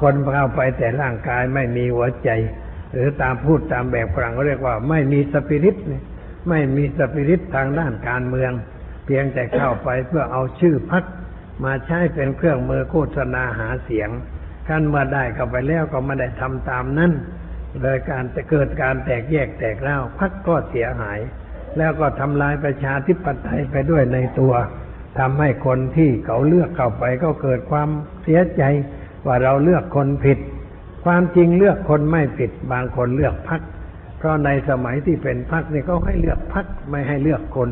คนเข้าไปแต่ร่างกายไม่มีหัวใจ หรือตามพูดตามแบบฝรั่งเรียกว่า ไม่มีสปิริตไม่มีสปิริตทางด้านการเมือง เพียงแต่เข้าไปเพื่อเอาชื่อพรรคมาใช้เป็นเครื่องมือโฆษณาหาเสียงขั้นเมื่อได้เข้าไปแล้วก็ไม่ได้ทำตามนั้นเลยการจะเกิดการแตกแยกแตกเล่าพักก็เสียหาย แล้วก็ทำลายประชาธิปไตยไปด้วยในตัวทำให้คนที่เขาเลือกเข้าไปก็เกิดความเสียใจว่าเราเลือกคนผิด ความจริงเลือกคนไม่ผิด บางคนเลือกพักเพราะในสมัยที่เป็นพักนี่ก็ให้เลือกพักไม่ให้เลือกคน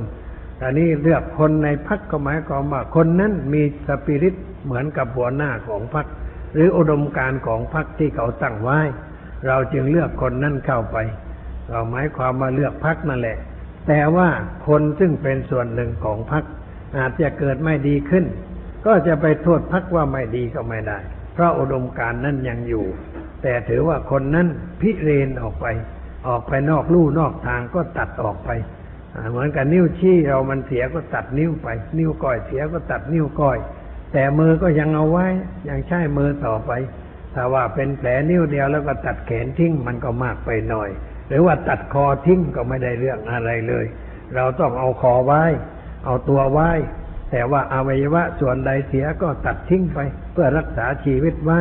แต่นี่เลือกคนในพักก็หมายความว่าคนนั้นมีสปิริตเหมือนกับหัวหน้าของพักหรืออุดมการของพักที่เขาตั้งไว้ เราจึงเลือกคนนั้นเข้าไป เราหมายความว่าเลือกพักนั่นแหละ แต่ว่าคนซึ่งเป็นส่วนหนึ่งของพักอาจจะเกิดไม่ดีขึ้น ก็จะไปโทษพักว่าไม่ดีก็ไม่ได้ เพราะอุดมการนั้นยังอยู่ แต่ถือว่าคนนั้นพิเรนออกไป ออกไปนอกลู่นอกทางก็ตัดออกไปเหมือนกับนิ้วชี้เรามันเสียก็ตัดนิ้วไป นิ้วก้อยเสียก็ตัดนิ้วก้อย แต่มือก็ยังเอาไว้ยังใช้มือต่อไป ถ้าว่าเป็นแผลนิ้วเดียวแล้วก็ตัดแขนทิ้งมันก็มากไปหน่อย หรือว่าตัดคอทิ้งก็ไม่ได้เรื่องอะไรเลย เราต้องเอาคอไว้ เอาตัวไว้ แต่ว่าอวัยวะส่วนใดเสียก็ตัดทิ้งไป เพื่อรักษาชีวิตไว้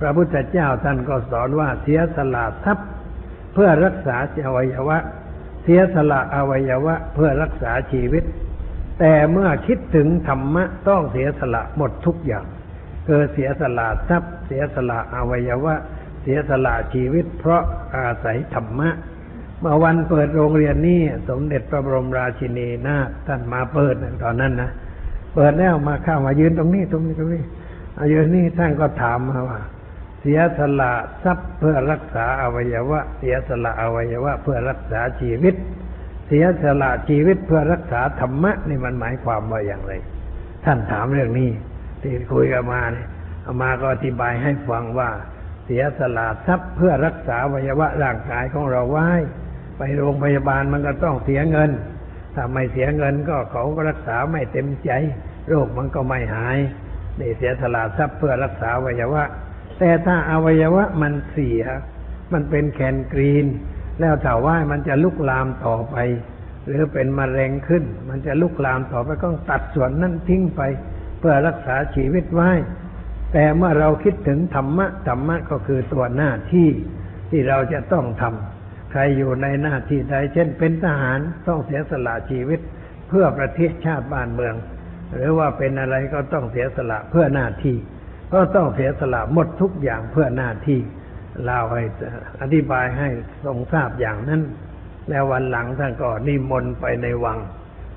พระพุทธเจ้าท่านก็สอนว่าเสียสละทรัพย์ เพื่อรักษาอวัยวะ เสียสละอวัยวะ เพื่อรักษาชีวิต แต่เมื่อคิดถึงธรรมะต้องเสียสละหมดทุกอย่างเกิดเสียสละทรัพย์ เสียสละอวัยวะ เสียสละชีวิตเพราะอาศัยธรรมะ เมื่อวันเปิดโรงเรียนนี้สมเด็จพระบรมราชินีนาถท่านมาเปิดตอนนั้นนะเปิดแล้วมาเข้ามายืนตรงนี้ตรงนี้ตรงนี้อายืนนี่ท่านก็ถามมาว่า เสียสละทรัพย์เพื่อรักษาอวัยวะ เสียสละอวัยวะ เพื่อรักษาชีวิต เสียสละชีวิตเพื่อรักษาธรรมะนี่มันหมายความว่าอย่างไร ท่านถามเรื่องนี้ที่คุยกันมาเนี่ยอามาก็อธิบายให้ฟังว่า เสียสละทรัพย์เพื่อรักษาวัยวะร่างกายของเราไว้ ไปโรงพยาบาลมันก็ต้องเสียเงิน ถ้าไม่เสียเงินก็เขาก็รักษาไม่เต็มใจ โรคมันก็ไม่หายนี่เสียสละทรัพย์เพื่อรักษาวัยวะ แต่ถ้าอวัยวะมันเสีย มันเป็นแคนกรีน แล้วถ้าว่ามันจะลุกลามต่อไป หรือเป็นมะเร็งขึ้น มันจะลุกลามต่อไปก็ต้องตัดส่วนนั้นทิ้งไป เพื่อรักษาชีวิตไว้ แต่เมื่อเราคิดถึงธรรมะธรรมะก็คือตัวหน้าที่ที่เราจะต้องทำใครอยู่ในหน้าที่ใดเช่น เป็นทหารต้องเสียสละชีวิต เพื่อประเทศชาติบ้านเมือง หรือว่าเป็นอะไรก็ต้องเสียสละเพื่อหน้าที่ ก็ต้องเสียสละหมดทุกอย่างเพื่อหน้าที่เล่าให้อธิบายให้ทรงทราบอย่างนั้น แล้ววันหลังท่านก็นิมนต์ไปในวัง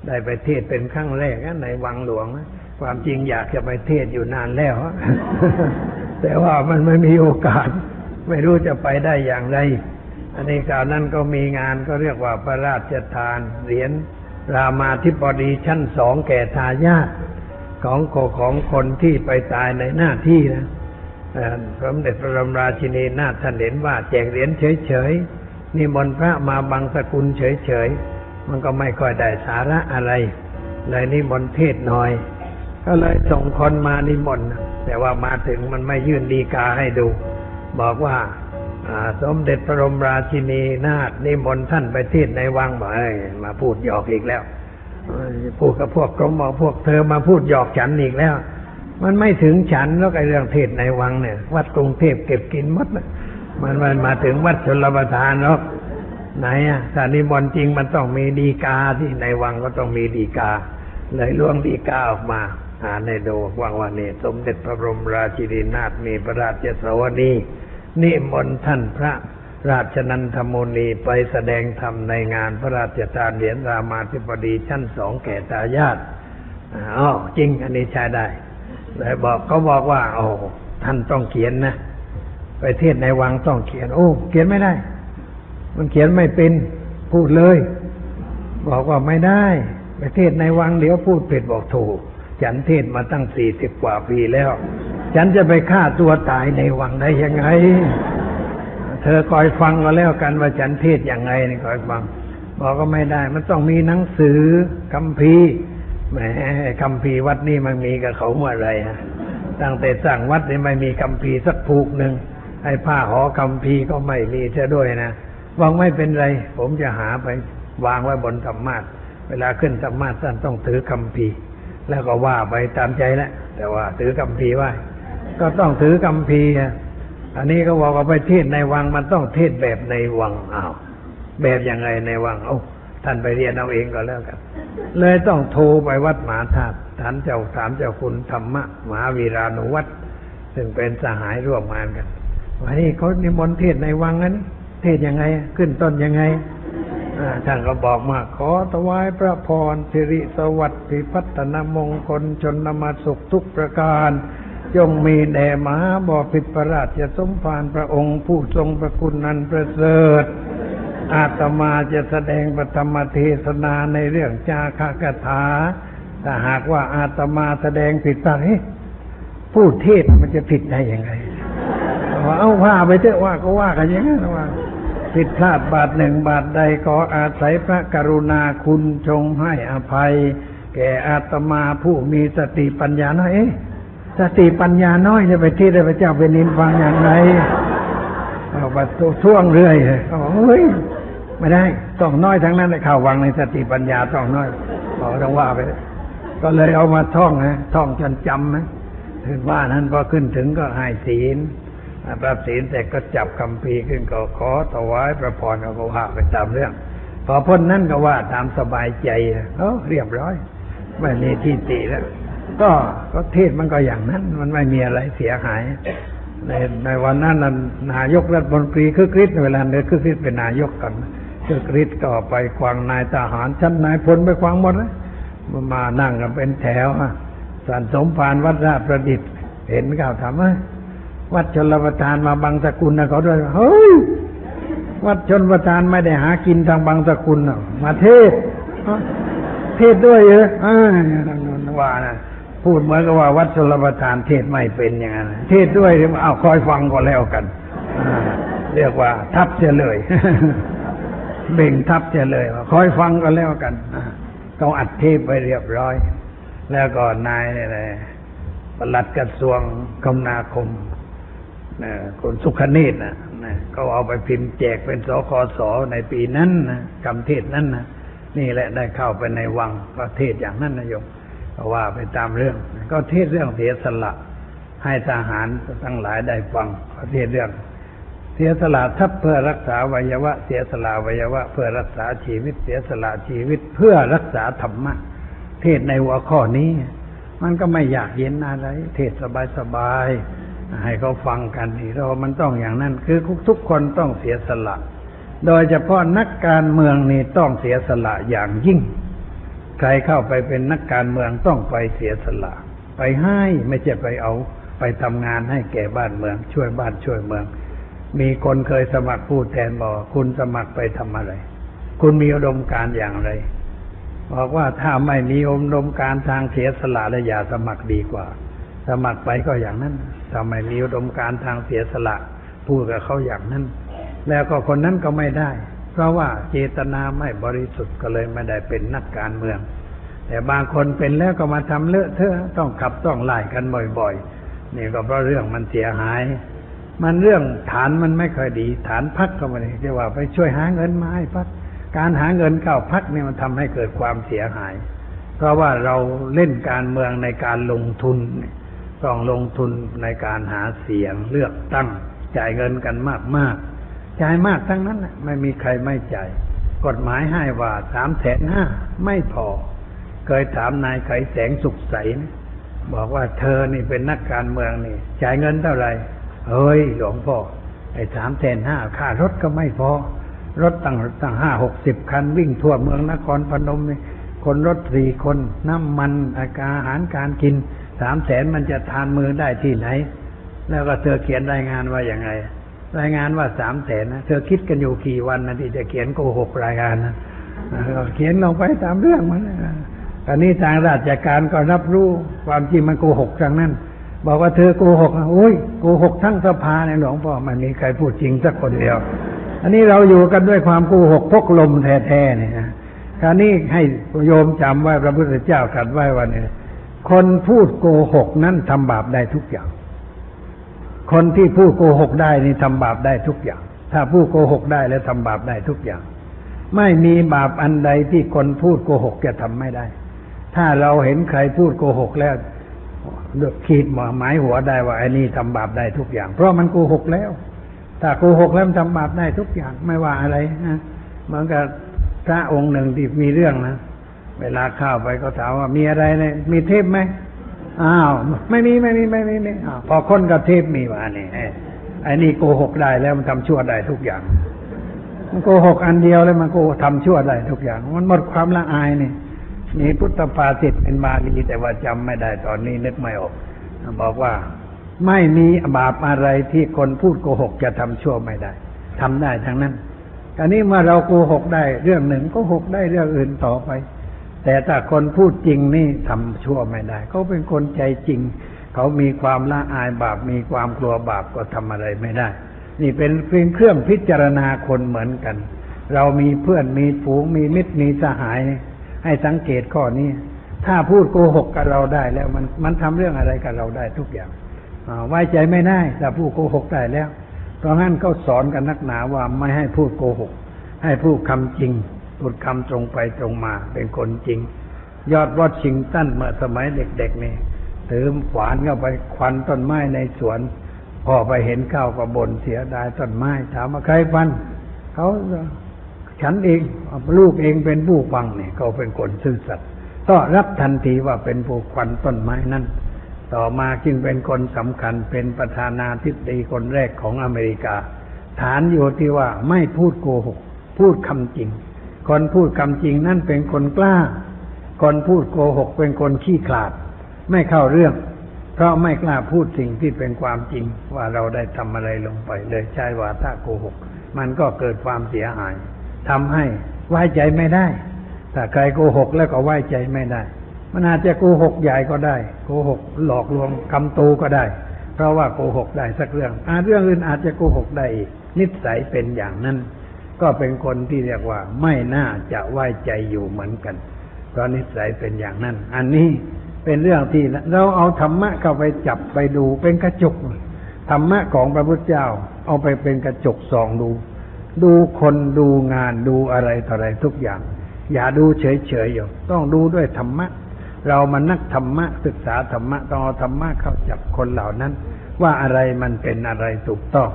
ได้ไปเทศเป็นครั้งแรกในวังหลวงนะ ความจริงอยากจะไปเทศอยู่นานแล้ว แต่ว่ามันไม่มีโอกาส ไม่รู้จะไปได้อย่างไร อันนี้กาวนั้นก็มีงานก็เรียกว่าพระราชทานเหรียญรามาธิบดีชั้นสองแก่ทายาทของโคของคนที่ไปตายในหน้าที่นะสมเด็จพระบรมราชินีนาถท่านเห็นว่าแจกเหรียญเฉยๆนิมนพระมาบังสกุลเฉยๆมันก็ไม่ค่อยได้สาระอะไรเลยนิมนต์เทศหน่อย ก็เลยส่งคนมานิมนต์แต่ว่ามาถึงมันไม่ยื่นดีกาให้ดู บอกว่าสมเด็จพระบรมราชินีนาถนิมนต์ท่านไปเทศในวังบอกอมาพูดหยอกอีกแล้วพูดกับพวกกรมบอกพวกเธอมาพูดหยอกฉันอีกแล้ว มันไม่ถึงฉันแล้วไอ้เรื่องเทศในวังเนี่ย วัดกรุงเทพเก็บกินมดมันมันมาถึงวัดชลประทานหรอกไหนอะถ้านิมนต์จริงมันต้องมีดีกาที่ในวังก็ต้องมีดีกา เลยล่วงดีกาออกมา อ่านในดูว่างว่านี่สมเด็จพระบรมราชินีนาถมีพระราชสวนีนิมนต์ท่านพระราชนันทมุนีไปแสดงธรรมในงานพระราชทานเหรียญรามาธิบดีชั้นสองแก่ตายาตอ๋อจริง อันนี้ใช้ได้เลยบอกเขาบอกว่า โอ้ท่านต้องเขียนนะไปเทศในวังต้องเขียน โอ้ เขียนไม่ได้ มันเขียนไม่เป็นพูดเลย บอกว่าไม่ได้ ไปเทศในวังเดี๋ยวพูดผิดบอกถูก ฉันเทศมาตั้งสี่สิบกว่าปีแล้ว ฉันจะไปฆ่าตัวตายในวังได้ยังไง เธอคอยฟังก็แล้วกันว่าฉันเทศยังไงนี่คอยฟังบอกก็ไม่ได้ มันต้องมีหนังสือคัมภีร์แหมคัมภีร์วัดนี่มันมีกับเขาเมื่อไรฮะตั้งแต่สร้างวัดนี่ไม่มีคัมภีร์สักผูกหนึ่งไอ้ผ้าหอคัมภีร์ก็ไม่มีเสียด้วยนะวางไม่เป็นไร ผมจะหาไปวางไว้บนธรรมาสเวลาขึ้นธรรมาสท่านต้องถือคัมภีร์ แล้วก็ว่าไปตามใจแล้วแต่ว่าถือคัมภีร์ไว้ก็ต้องถือคัมภีอะอันนี้ก็บอกว่าไปเทศในวังมันต้องเทศแบบในวังอ้าวแบบยังไงในวังเอ้าท่านไปเรียนเอาเองก็แล้วกัน เลยต้องโทรไปวัดมหาธาตุฐานเจ้าถามเจ้าคุณธรรมะมหาวีรานุวัตรซึ่งเป็นสหายร่วมงานกันวันนี้เขานิมนต์เทศในวังนั้นเทศยังไง ขึ้นต้นยังไง ท่านก็บอกมาขอถวายพระพรสิริสวัสดิพัฒนมงคลชนมาสุขทุกประการจงมีแด่มหาบอพิตรประราชสมภารพระองค์ผู้ทรงพระคุณนันประเสริฐ อาตมาจะแสดงปฐมเทศนาในเรื่องจาคากถาถ้าหากว่าอาตมาแสดงผิดไปเฮ้ยพูดเทศมันจะผิดได้ยังไงว่าเอาว่าไปเถอะว่าก็ว่ากันอย่างนั้นว่า ผิดพลาดบาทหนึ่งบาทใดขออาศัยพระกรุณาคุณจงให้อภัย แก่อาตมาผู้มีสติปัญญาน้อยเอ๊ะสติปัญญาน้อยจะไปที่ได้พระเจ้าเป็นนินฟังอย่างไรเอาไปท่วงเรื่อยเลยเขาบอกเฮ้ยไม่ได้ต้องน้อยทั้งนั้นเลยข่าววังในสติปัญญาต้องน้อยบอกต้องว่าไป ก็เลยเอามาท่องนะท่องจนจำนะถึงว่านั้นพอขึ้นถึงก็ให้ศีล รับศีลแต่ก็จับคำพีขึ้นก็ขอถวายพระพรก็ว่าไปตามเรื่อง พอพ้นนั้นก็ว่าตามสบายใจเออเรียบร้อยไม่มีที่ติแล้ว ก็ก็เทศมันก็อย่างนั้น มันไม่มีอะไรเสียหาย ในในวันนั้นนายกรัฐมนตรีคือคริสเวลาเดินคือคริสเป็นนายกกันคือคริสก็ไปควางนายทหารชั้นนายพลไปควางหมดเลยมามานั่งกันเป็นแถวอะสันสมภารวัดราชประดิษฐ์เห็นข่าวถามว่า วัดชนประทานมาบางสกุลนะเขาด้วยเฮ้ยวัดชนประทานไม่ได้หากินทางบางสกุลมาเทศเทศด้วยเหรอเออว่านะพูดเหมือนกับว่าวัดชนประทานเทศไม่เป็นอย่างนั้นเทศด้วยเอาคอยฟังก็แล้วกันเรียกว่า ทับเสียเลยเบ่งทับเสียเลยคอยฟังก็แล้วกันเขาอัดเทปไปเรียบร้อย แล้วก็นายเนี่ยแหละปลัดกระทรวงคมนาคม นะคุณสุขเนตรนะนะเขาเอาไปพิมพ์แจกเป็นสคสในปีนั้นนะคำเทศนั้นนะนี่แหละได้เข้าไปในวังก็เทศอย่างนั้นนะโยมก็ว่าไปตามเรื่อง ก็เทศเรื่องเสียสละ ให้ทหารทั้งหลายได้ฟังก็เทศเรื่อง เสียสละทัพเพื่อรักษาวัยวะ เสียสละวัยวะ เพื่อรักษาชีวิต เสียสละชีวิตเพื่อรักษาธรรมะเทศในหัวข้อนี้ มันก็ไม่อยากเย็นอะไร เทศสบายๆ ให้เขาฟังกันนี่เรามันต้องอย่างนั้น คือทุกคนต้องเสียสละ โดยเฉพาะนักการเมืองนี่ต้องเสียสละอย่างยิ่ง ใครเข้าไปเป็นนักการเมืองต้องไปเสียสละ ไปให้ไม่ใช่ไปเอา ไปทำงานให้แก่บ้านเมือง ช่วยบ้านช่วยเมือง มีคนเคยสมัครผู้แทนบอกคุณสมัครไปทำอะไร คุณมีอุดมการอย่างไร บอกว่าถ้าไม่มีอุดมการทางเสียสละและอย่าสมัครดีกว่า สมัครไปก็อย่างนั้นถ้าไมมีอุดมการทางเสียสละพูดกับเขาอย่างนั้น แล้วก็คนนั้นก็ไม่ได้ เพราะว่าเจตนาไม่บริสุทธิ์ก็เลยไม่ได้เป็นนักการเมือง แต่บางคนเป็นแล้วก็มาทำเลอะเทอะต้องขับต้องไล่กันบ่อยๆ นี่ก็เพราะเรื่องมันเสียหาย มันเรื่องฐานมันไม่ค่อยดี ฐานพักก็ไม่ได้เรียกว่าไปช่วยหาเงินมาให้พักการหาเงินเข้าพักนี่มันทำให้เกิดความเสียหาย เพราะว่าเราเล่นการเมืองในการลงทุน ต้องลงทุนในการหาเสียงเลือกตั้ง จ่ายเงินกันมากๆจ่ายมากทั้งนั้นไม่มีใครไม่จ่ายกฎหมายให้ว่าสามแสนห้าไม่พอ เคยถามนายไขแสงสุขใสนะบอกว่าเธอนี่เป็นนักการเมืองนี่ จ่ายเงินเท่าไหร่เฮ้ยหลวงพ่อไอ้สามแสนห้าค่ารถก็ไม่พอ รถตั้งตั้งห้าหกสิบคัน วิ่งทั่วเมืองนครพนมนี่คนรถสี่คนน้ำมันอาการอาหารการกิน สามแสนมันจะทานมือได้ที่ไหน แล้วก็เธอเขียนรายงานว่าอย่างไง รายงานว่าสามแสนนะเธอคิดกันอยู่กี่วันนะที่จะเขียนโกหกรายงานนะเขียนลงไปตามเรื่องมันตอนนี้ทางราชการก็รับรู้ความจริงมันโกหกทางนั้น บอกว่าเธอโกหกนะโอ้ยโกหกทั้งสภาเนี่ยหลวงพ่อมันมีใครพูดจริงสักคนเดียว อันนี้เราอยู่กันด้วยความโกหกพกลมแท้ๆเนี่ยนะคราวนี้ให้โยมจำไว้พระพุทธเจ้าตรัสไว้ว่าเนี่ย คนพูดโกหกนั้นทำบาปได้ทุกอย่าง คนที่พูดโกหกได้นี่ทำบาปได้ทุกอย่าง ถ้าพูดโกหกได้แล้วทำบาปได้ทุกอย่าง ไม่มีบาปอันใดที่คนพูดโกหกจะทำไม่ได้ ถ้าเราเห็นใครพูดโกหกแล้วขีดหมายหัวได้ว่าไอ้นี่ทำบาปได้ทุกอย่าง เพราะมันโกหกแล้ว ถ้าโกหกแล้วมันทำบาปได้ทุกอย่างไม่ว่าอะไรนะเหมือนกับพระองค์หนึ่งที่มีเรื่องนะ เวลาเข้าไปก็ถามว่ามีอะไรเนี่ยมีเทพไหมอ้าวไม่มีไม่มีไม่มีไม่อ้าวพอคนกับเทพมีว่านี่ไอ้นี่โกหกได้แล้วมันทำชั่วได้ทุกอย่าง มันโกหกอันเดียวแล้วมันโกทำชั่วได้ทุกอย่าง มันหมดความละอายนี่มีพุทธภาษิตเป็นบาลีแต่ว่าจำไม่ได้ตอนนี้นึกไม่ออกบอกว่าไม่มีบาปอะไรที่คนพูดโกหกจะทำชั่วไม่ได้ทำได้ทั้งนั้นอันนี้เมื่อเราโกหกได้เรื่องหนึ่งโกหกได้เรื่องอื่นต่อไป แต่ถ้าคนพูดจริงนี่ทำชั่วไม่ได้ เขาเป็นคนใจจริง เขามีความละอายบาป มีความกลัวบาปก็ทำอะไรไม่ได้ นี่เป็นเพียงเครื่องพิจารณาคนเหมือนกัน เรามีเพื่อนมีฝูงมีมิตรมีสหาย ให้สังเกตข้อนี้ ถ้าพูดโกหกกับเราได้แล้วมันมันทำเรื่องอะไรกับเราได้ทุกอย่างไว้ใจไม่ได้ถ้าพูดโกหกได้แล้ว เพราะงั้นเขาสอนกันนักหนาว่าไม่ให้พูดโกหก ให้พูดคำจริง พูดคำตรงไปตรงมา เป็นคนจริง ยอดวอชิงตันเมื่อสมัยเด็กๆนี่ถือขวานเข้าไปควันต้นไม้ในสวนพอไปเห็นข้าวก็บ่นเสียดายต้นไม้ ถามว่าใครฟันเขาฉันเองลูกเองเป็นผู้ฟังเนี่ยเขาเป็นคนซื่อสัตย์ก็รับทันทีว่าเป็นผู้ควันต้นไม้นั้นต่อมาจึงเป็นคนสำคัญเป็นประธานาธิบดีคนแรกของอเมริกา ฐานอยู่ที่ว่าไม่พูดโกหก พูดคำจริง คนพูดคำจริงนั่นเป็นคนกล้า คนพูดโกหกเป็นคนขี้ขลาด ไม่เข้าเรื่อง เพราะไม่กล้าพูดสิ่งที่เป็นความจริง ว่าเราได้ทำอะไรลงไป เลยใช้วาทะโกหก มันก็เกิดความเสียหายทำให้ไว้ใจไม่ได้ถ้าใครโกหกแล้วก็ไว้ใจไม่ได้ มันอาจจะโกหกใหญ่ก็ได้โกหกหลอกลวงคำโตก็ได้ เพราะว่าโกหกได้สักเรื่องอาเรื่องอื่นอาจจะโกหกได้อีกนิสัยเป็นอย่างนั้น ก็เป็นคนที่เรียกว่า ไม่น่าจะไว้ใจอยู่เหมือนกัน เพราะนิสัยเป็นอย่างนั้น อันนี้เป็นเรื่องที่เราเอาธรรมะเข้าไปจับไปดูเป็นกระจกธรรมะของพระพุทธเจ้า เอาไปเป็นกระจกส่องดู ดูคนดูงานดูอะไรต่ออะไรทุกอย่าง อย่าดูเฉยๆอยู่ต้องดูด้วยธรรมะ เรามานักธรรมะศึกษาธรรมะต้องเอาธรรมะเข้าจับคนเหล่านั้น ว่าอะไรมันเป็นอะไรถูกต้อง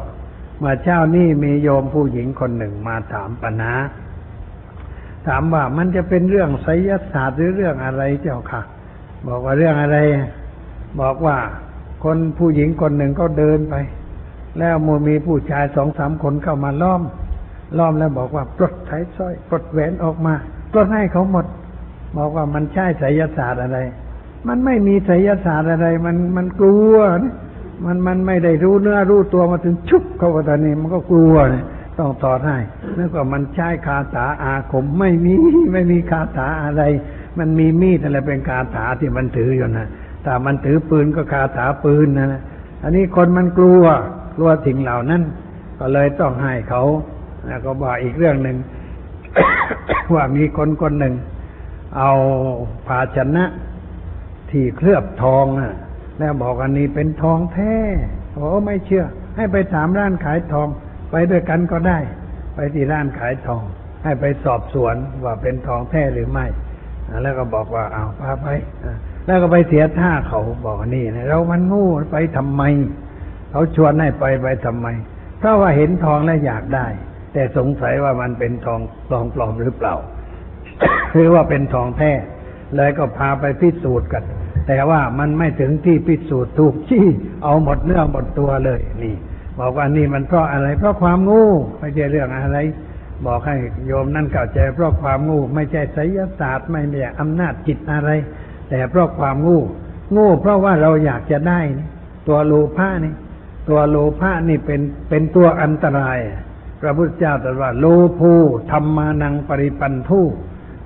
มื่อเช้านี้มีโยมผู้หญิงคนหนึ่งมาถามปัญหาถามว่ามันจะเป็นเรื่องไสยศาสตร์หรือเรื่องอะไรเจ้าค่ะ บอกว่าเรื่องอะไร บอกว่าคนผู้หญิงคนหนึ่งก็เดินไป แล้วมูมีผู้ชายสองสามคนเข้ามาล้อม ล้อมแล้วบอกว่าปลดสายสร้อยปลดแหวนออกมาปลดให้เขาหมด บอกว่ามันใช่ไสยศาสตร์อะไร มันไม่มีไสยศาสตร์อะไร มันมันกลัวนะ มันมันไม่ได้รู้เนื้อรู้ตัวมาถึงชุบเข้าไปตอนนี้มันก็กลัวเนะต้องตอดให้นึกว่ามันใช้คาถาอาคมไม่มีไม่มีคาถาอะไร มันมีมีดอะไรเป็นคาถาที่มันถืออยู่นะแต่มันถือปืนก็คาถาปืนนะนะอันนี้คนมันกลัวกลัวสิ่งเหล่านั้น ก็เลยต้องให้เขาแล้วก็บอกอีกเรื่องหนึ่งว่ามีคนคนหนึ่ง เอาภาชนะที่เคลือบทองน่ะ แล้วบอกอันนี้เป็นทองแท้โอ้ไม่เชื่อ ให้ไปถามร้านขายทอง ไปด้วยกันก็ได้ ไปที่ร้านขายทอง ให้ไปสอบสวนว่าเป็นทองแท้หรือไม่ แล้วก็บอกว่าเอาพาไป แล้วก็ไปเสียท่าเขาบอกนี่นะเรามันงูไปทำไม เขาชวนให้ไปไปทำไม เพราะว่าเห็นทองแล้วอยากได้ แต่สงสัยว่ามันเป็นทองทองปลอมหรือเปล่า หรือว่าเป็นทองแท้ เลยก็พาไปพิสูจน์กัน แต่ว่ามันไม่ถึงที่พิสูจน์ถูกชี้เอาหมดเนื้อหมดตัวเลยนี่ บอกว่านี่มันเพราะอะไร เพราะความงูไม่ใช่เรื่องอะไร บอกให้โยมนั่นเข้าใจ เพราะความงูไม่ใช่ไสยศาสตร์ไม่ใช่อำนาจจิตอะไร แต่เพราะความงูงูเพราะว่าเราอยากจะได้นี่ตัวโลภะนี่ ตัวโลภะนี่เป็นเป็นตัวอันตรายพระพุทธเจ้าตรัสว่าโลภูธรรมานังปริปันทุ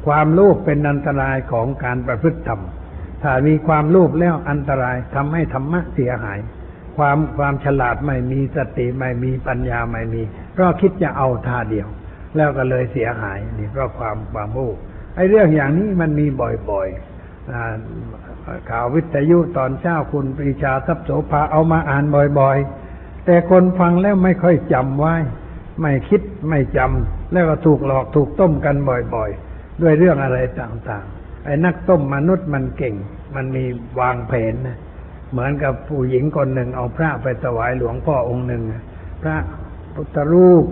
ความโลภเป็นอันตรายของการประพฤติธรรม ถ้ามีความโลภแล้วอันตรายทำให้ธรรมะเสียหาย ความความฉลาดไม่มีสติไม่มีปัญญาไม่มี เพราะคิดจะเอาท่าเดียว แล้วก็เลยเสียหายนี่เพราะความความโลภไอ้เรื่องอย่างนี้มันมีบ่อยๆข่าววิทยุตอนเช้าคุณปรีชาทรัพย์โสภาเอามาอ่านบ่อยๆ แต่คนฟังแล้วไม่ค่อยจำไว้ ไม่คิดไม่จำแล้วก็ถูกหลอกถูกต้มกันบ่อยๆ ด้วยเรื่องอะไรต่างๆ ไอ้นักต้มมนุษย์มันเก่ง มันมีวางแผนนะเหมือนกับผู้หญิงคนหนึ่งเอาพระไปถวายหลวงพ่อองค์หนึ่งพระพุทธรูป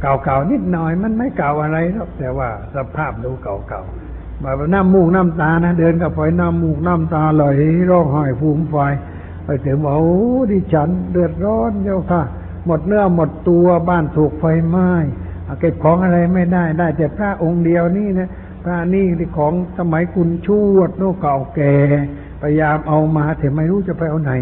เก่าๆนิดหน่อยมันไม่เก่าอะไรหรอกแต่ว่าสภาพดูเก่าๆแบบน้ำมูกน้ำตานะเดินกับไปน้ำมูกน้ำตาไหลร้องไห้ฟูมไฟไปถึงบอกโอ้ดิฉันเดือดร้อนเจ้าค่ะ หมดเนื้อหมดตัวบ้านถูกไฟไหม้ เก็บของอะไรไม่ได้ได้แต่พระองค์เดียวนี่นะพระนี่ที่ของสมัยคุณชวดโน่เก่าแก่พยายามเอามาแต่ไม่รู้จะไปเอาไหน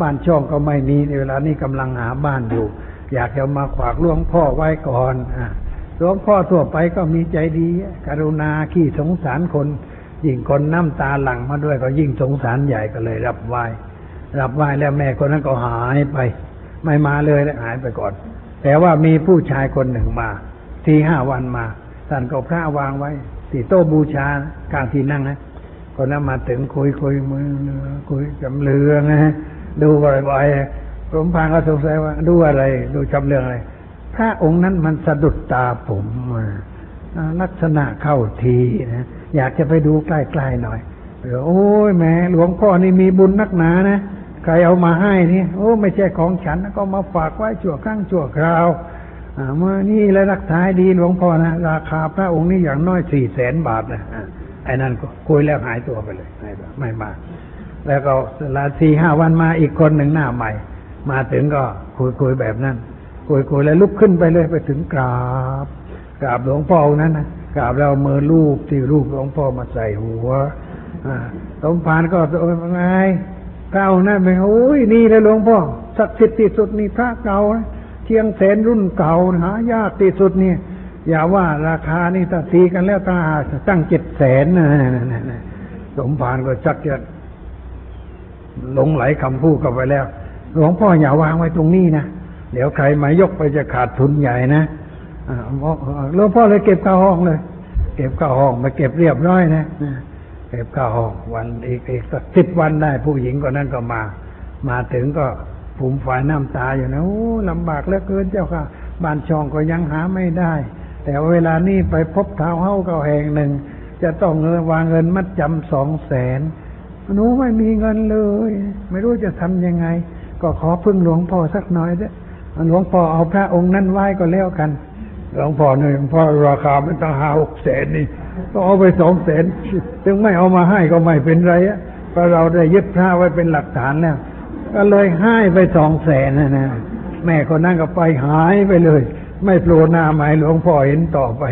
บ้านช่องก็ไม่มีในเวลานี้กำลังหาบ้านอยู่ อยากจะมาขวากหลวงพ่อไว้ก่อนอะหลวงพ่อทั่วไปก็มีใจดี กรุณาขี้สงสารคน ยิ่งคนน้ำตาหลั่งมาด้วยก็ยิ่งสงสารใหญ่ก็เลย รับไหว้รับไหว้แล้วแม่คนนั้นก็หายไป ไม่มาเลยแล้วหายไปก่อน แต่ว่ามีผู้ชายคนหนึ่งมา ทีห้าวันมาท่านก็พระวางไว้ที่โต๊ะบูชากลางที่นั่งนะคนนั้นมาถึงคุยคุยมือคุยจำเรืองนะดูบ่อยๆผมพังก็สงสัยว่า ดูอะไร ดูจำเรืองอะไร พระองค์นั้นมันสะดุดตาผมลักษณะเข้าทีนะอยากจะไปดูใกล้ๆหน่อยโอ้ยแม่หลวงพ่อนี่มีบุญนักหนานะใครเอามาให้นี่โอ้ ไม่ใช่ของฉันก็มาฝากไว้ชั่วครั้งชั่วคราว เมื่อนี่และรักษาให้ดีหลวงพ่อนะราคาพระองค์นี่อย่างน้อยสี่แสนบาทนะอ่าไอ้นั่นก็คุยแล้วหายตัวไปเลยไม่มาไม่มา แล้วก็ลาสี่ห้าวันมาอีกคนหนึ่งหน้าใหม่ มาถึงก็คุยคุยแบบนั้นคุยคุยแล้วลุกขึ้นไปเลยไปถึงกราบกราบหลวงพ่อองค์นั้นนะกราบแล้วเอามือลูบที่รูปหลวงพ่อมาใส่หัวอ่าสมภารก็โอ้ยไงพระองค์นั้นเป็นโอ้ยนี่เลยหลวงพ่อศักดิ์สิทธิ์ที่สุดนี่พระเก่านะเชียงแสนรุ่นเก่าหายากที่สุดนี่อย่าว่าราคานี่ถ้าตีกันแล้วตาตั้งเจ็ดแสนนะสมภารก็ชักจะหลงไหลคำพูดเข้าไปแล้ว หลวงพ่ออย่าวางไว้ตรงนี้นะเดี๋ยวใครมายกไปจะขาดทุนใหญ่นะหลวงพ่อเลยเก็บข้าห้องเลย เก็บข้าห้องมาเก็บเรียบร้อยนะเก็บข้าห้องวันอีกอีกสักสิบวันได้ ผู้หญิงคนนั้นก็มา มาถึงก็ ผมฝ่ายน้ำตาอยู่นะโอ้ลำบากเหลือเกินเจ้าค่ะ บ้านช่องก็ยังหาไม่ได้ แต่เวลานี้ไปพบเท้าเฮ้าเก่าแห่งหนึ่ง จะต้องเงินวางเงินมัดจำสองแสนหนูไม่มีเงินเลย ไม่รู้จะทำยังไง ก็ขอพึ่งหลวงพ่อสักหน่อยเด้อหลวงพ่อเอาพระองค์นั้นไหว้ก็แล้วกันหลวงพ่อเนี่ยหลวงพ่อราคาไม่ต้องหาหกแสนนี่ก็เอาไปสองแสนถึงไม่เอามาให้ก็ไม่เป็นไรอะเพราะเราได้ยึดพระไว้เป็นหลักฐานแล้ว ก็เลยให้ไปสองแสนนะนะแม่คนนั่งก็ไปหายไปเลย ไม่โผล่หน้าหมายหลวงพ่อเห็นต่อไป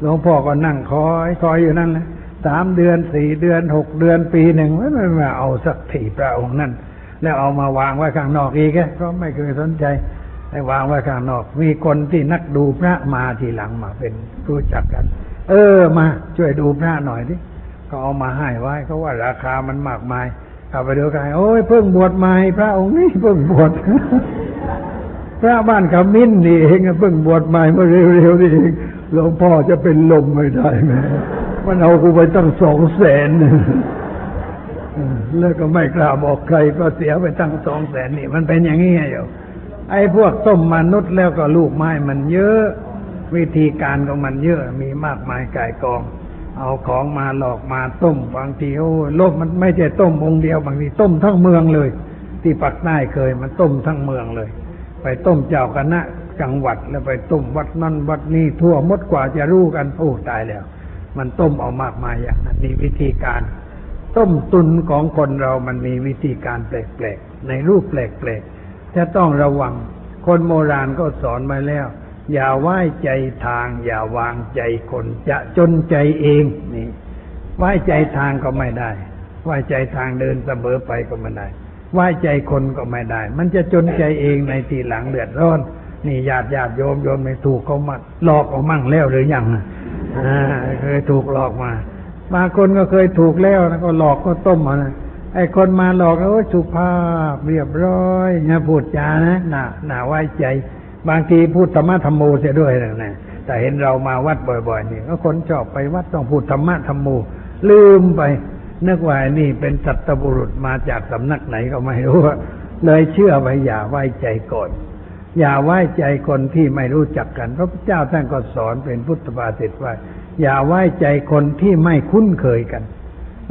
หลวงพ่อก็นั่งคอยคอยอยู่นั่นแหละสามเดือนสี่เดือนหกเดือนปีหนึ่งไม่ไม่มาเอาสักทีพระองค์นั่นแล้วเอามาวางไว้ข้างนอกอีกอะก็ไม่เคยสนใจให้วางไว้ข้างนอก มีคนที่นักดูพระมาทีหลังมาเป็นรู้จักกัน เออมา ช่วยดูพระหน่อยดิก็เอามาให้ไว้เขาว่าราคามันมากมาย เข้าไปดูกันโอ้ยเพิ่งบวชใหม่พระองค์นี้เพิ่งบวชพระบ้านขมิ้นนี่เองเพิ่งบวชใหม่เมื่อเร็วๆนี่เองหลวงพ่อจะเป็นลมไม่ได้ไหมมันเอากูไปตั้งสองแสนแล้วก็ไม่กล้าบอกใครก็เสียไปตั้งสองแสนนี่ มันเป็นอย่างนี้อยู่ไอ้พวกต้มมนุษย์แล้วก็ลูกไม้มันเยอะ วิธีการของมันเยอะมีมากมายกายกอง เอาของมาหลอกมาต้มบางทีโอ้โลกมันไม่ใช่ต้มองค์เดียวบางทีต้มทั้งเมืองเลย ที่ปักใต้เคยมันต้มทั้งเมืองเลย ไปต้มเจ้าคณะจังหวัดแล้วไปต้มวัดนั่นวัดนี้ทั่วมดกว่าจะรู้กันโอ้ตายแล้ว มันต้มเอามากมายอย่างนั้นนี่วิธีการ ต้มตุนของคนเรามันมีวิธีการแปลกๆในรูปแปลกๆจะต้องระวังคนโบราณก็สอนมาแล้ว อย่าไหว้ใจทาง อย่าวางใจคน จะจนใจเองนี่ไหว้ใจทางก็ไม่ได้ไหว้ใจทางเดินเสมอไปก็ไม่ได้ไหว้ใจคนก็ไม่ได้ มันจะจนใจเองในทีหลังเดือดร้อน นี่ญาติญาติโยมโยมไม่ถูกเขามาหลอกเอามั่งแล้วหรือยังอ่าเคยถูกหลอกมาบางคนก็เคยถูกแล้วนะก็หลอกก็ต้มมานะไอ้คนมาหลอกโอ้สุภาพเรียบร้อยนะพูดจานะน่าน่าไว้ใจ บางทีพูดธรรมะธรรมโมเสียด้วยนะนะแต่เห็นเรามาวัดบ่อย ๆ นี่ก็คนชอบไปวัดต้องพูดธรรมะธรรมโมลืมไปนึกว่านี่เป็นสัตบุรุษมาจากสำนักไหนก็ไม่รู้เลยเชื่อไปอย่าไว้ใจก่อนอย่าไว้ใจคนที่ไม่รู้จักกัน พระพุทธเจ้าท่านก็สอนเป็นพุทธบาษิตว่า อย่าไว้ใจคนที่ไม่คุ้นเคยกัน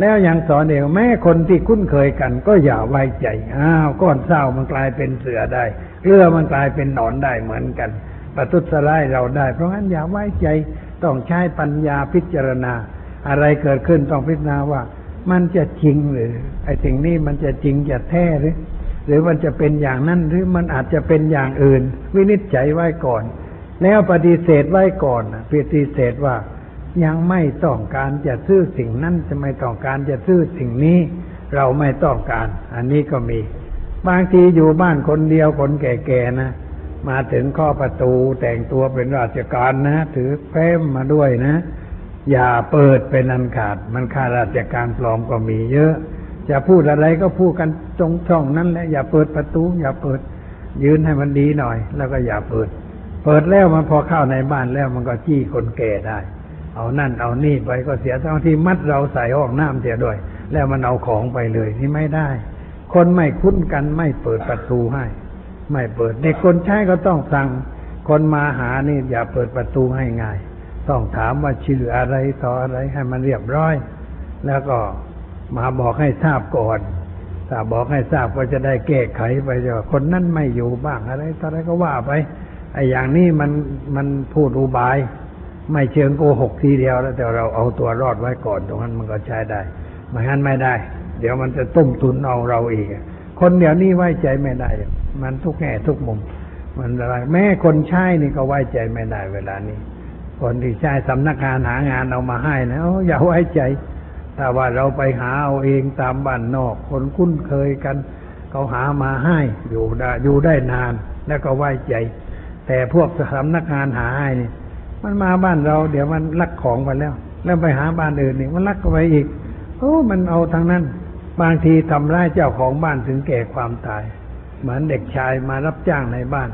แล้วยังสอนเองแม้คนที่คุ้นเคยกัน ก็อย่าไว้ใจอ้าวก้อนเศร้ามันกลายเป็นเสือได้เรือมันกลายเป็นหนอนได้เหมือนกันประทุษร้ายเราได้ เพราะงั้นอย่าไว้ใจต้องใช้ปัญญาพิจารณา อะไรเกิดขึ้นต้องพิจารณาว่า มันจะจริงหรือไอ้สิ่งนี้มันจะจริงจะแท้หรือ หรือมันจะเป็นอย่างนั้นหรือมันอาจจะเป็นอย่างอื่น วินิจฉัยไว้ก่อน แล้วปฏิเสธไว้ก่อนนะปฏิเสธว่า ยังไม่ต้องการจะซื้อสิ่งนั้นจะไม่ต้องการจะซื้อสิ่งนี้ เราไม่ต้องการ อันนี้ก็มี บางทีอยู่บ้านคนเดียวคนแก่ๆนะ มาถึงข้อประตูแต่งตัวเป็นราชการนะ ถือแฟ้มมาด้วยนะ อย่าเปิดเป็นอันขาด มันข้าราชการปลอมก็มีเยอะจะพูดอะไรก็พูดกันตรงช่องนั้นแหละอย่าเปิดประตู อย่าเปิด ยืนให้มันดีหน่อย แล้วก็อย่าเปิด เปิดแล้วมันพอเข้าในบ้านแล้วมันก็จี้คนแก่ได้ เอานั่นเอานี่ไปก็เสียทั้งที่มัดเราใส่ห้องน้ำเสียด้วย แล้วมันเอาของไปเลยนี่ไม่ได้ คนไม่คุ้นกันไม่เปิดประตูให้ ไม่เปิดเด็กคนใช้ก็ต้องสั่ง คนมาหานี่อย่าเปิดประตูให้ง่าย ต้องถามว่าชื่ออะไรต่ออะไรให้มันเรียบร้อย แล้วก็มาบอกให้ทราบก่อนถ้าบอกให้ทราบก็จะได้แก้ไขไปว่าคนนั้นไม่อยู่บ้างอะไรต่ออะไรก็ว่าไปไอ้อย่างนี้มันมันพูดอุบาย ไม่เชิงโกหกทีเดียวแล้วแต่เราเอาตัวรอดไว้ก่อน ตรงนั้นมันก็ใช้ได้ไม่งั้นไม่ได้ เดี๋ยวมันจะต้มตุนเอาเราอีกคนเดี๋ยวนี้ไว้ใจไม่ได้ มันทุกแง่ทุกมุม มันอะไรแม้คนใช้นี่ก็ไว้ใจไม่ได้เวลานี้ คนที่ใช้สำนักงานหางานเอามาให้นะโอ้อย่าไว้ใจถ้าว่าเราไปหาเอาเองตามบ้านนอก คนคุ้นเคยกันเขาหามาให้อยู่ได้อยู่ได้นาน แล้วก็ไว้ใจ แต่พวกสำนักงานหาให้นี่ มันมาบ้านเรา เดี๋ยวมันลักของไปแล้ว แล้วไปหาบ้านอื่นนี่มันลักก็ไปอีกโอ้มันเอาทางนั้น บางทีทำร้ายเจ้าของบ้านถึงแก่ความตาย เหมือนเด็กชายมารับจ้างในบ้าน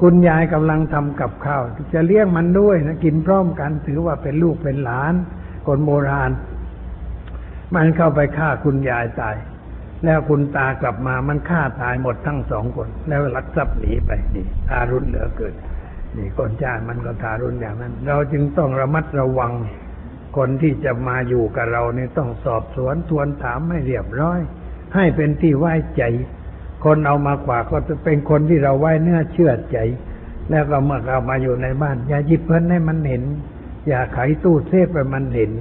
คุณยายกำลังทำกับข้าว จะเลี้ยงมันด้วยนะกินพร้อมกันถือว่าเป็นลูกเป็นหลาน คนโบราณ มันเข้าไปฆ่าคุณยายตาย แล้วคุณตากลับมามันฆ่าตายหมดทั้งสองคน แล้วลักทรัพย์หนีไปนี่ทารุณเหลือเกิน นี่คนชาติมันก็ทารุณอย่างนั้น เราจึงต้องระมัดระวัง คนที่จะมาอยู่กับเราเนี่ยต้องสอบสวนทวนถามให้เรียบร้อย ให้เป็นที่ไว้ใจ คนเอามากว่าก็จะเป็นคนที่เราไว้เนื้อเชื่อใจ แล้วก็เมื่อเรามาอยู่ในบ้าน อย่าหยิบเพิ่นให้มันเห็น อย่าไขตู้เซฟไปมันเห็น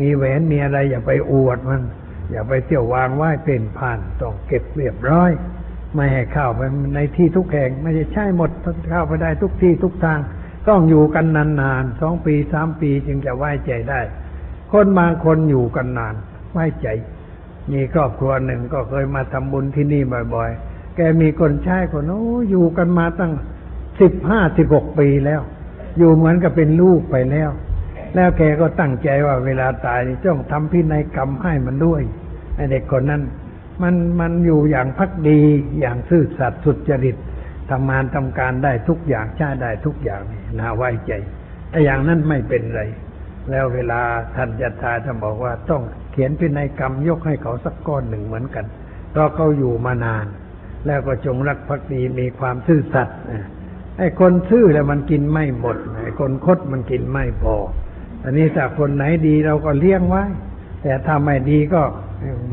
มีแหวนมีอะไรอย่าไปอวดมัน อย่าไปเที่ยววางไหว้เป็นผ่านต้องเก็บเรียบร้อย ไม่ให้เข้าไปในที่ทุกแห่ง ไม่ใช่ใช่หมดเข้าไปได้ทุกที่ทุกทาง ต้องอยู่กันนานๆสองปีสามปีจึงจะไว้ใจได้ คนบางคนอยู่กันนานไว้ใจ มีครอบครัวหนึ่งก็เคยมาทำบุญที่นี่บ่อยๆ แกมีคนใช้คนโอ้อยู่กันมาตั้งสิบห้าสิบหกปีแล้ว อยู่เหมือนกับเป็นลูกไปแล้ว แล้วแกก็ตั้งใจว่าเวลาตายจ้องทำพินัยกรรมให้มันด้วยไอเด็กคนนั้น มันมันอยู่อย่างพักดีอย่างซื่อสัตย์สุจริตทำงานทำการได้ทุกอย่างใช้ได้ทุกอย่างนี่น่าไว้ใจไออย่างนั้นไม่เป็นไร แล้วเวลาท่านจะตายท่านบอกว่าต้องเขียนพินัยกรรมยกให้เขาสักก้อนหนึ่งเหมือนกันเพราะเขาอยู่มานาน แล้วก็จงรักภักดีมีความซื่อสัตย์ไอ้คนซื่อแล้วมันกินไม่หมดไอ้คนคดมันกินไม่พออันนี้ถ้าคนไหนดีเราก็เลี้ยงไว้ แต่ถ้าไม่ดีก็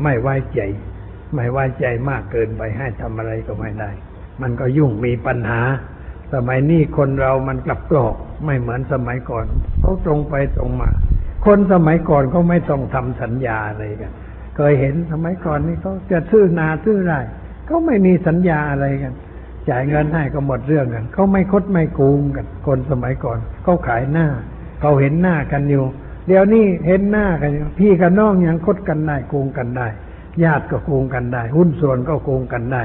ไม่ไว้ใจ ไม่ไว้ใจมากเกินไปให้ทำอะไรก็ไม่ได้ มันก็ยุ่งมีปัญหา สมัยนี้คนเรามันกลับกรอกไม่เหมือนสมัยก่อนเขาตรงไปตรงมา คนสมัยก่อนเขาไม่ต้องทำสัญญาอะไรกันเคยเห็นสมัยก่อนนี่เขาจะซื้อนาซื้อไรเขาไม่มีสัญญาอะไรกันจ่ายเงินให้ก็หมดเรื่องกันเขาไม่คดไม่โกงกัน คนสมัยก่อนเขาขายหน้าเขาเห็นหน้ากันอยู่ เดี๋ยวนี้เห็นหน้ากันอยู่พี่กับน้องยังคดกันได้โกงกันได้ ญาติก็โกงกันได้ หุ้นส่วนก็โกงกันได้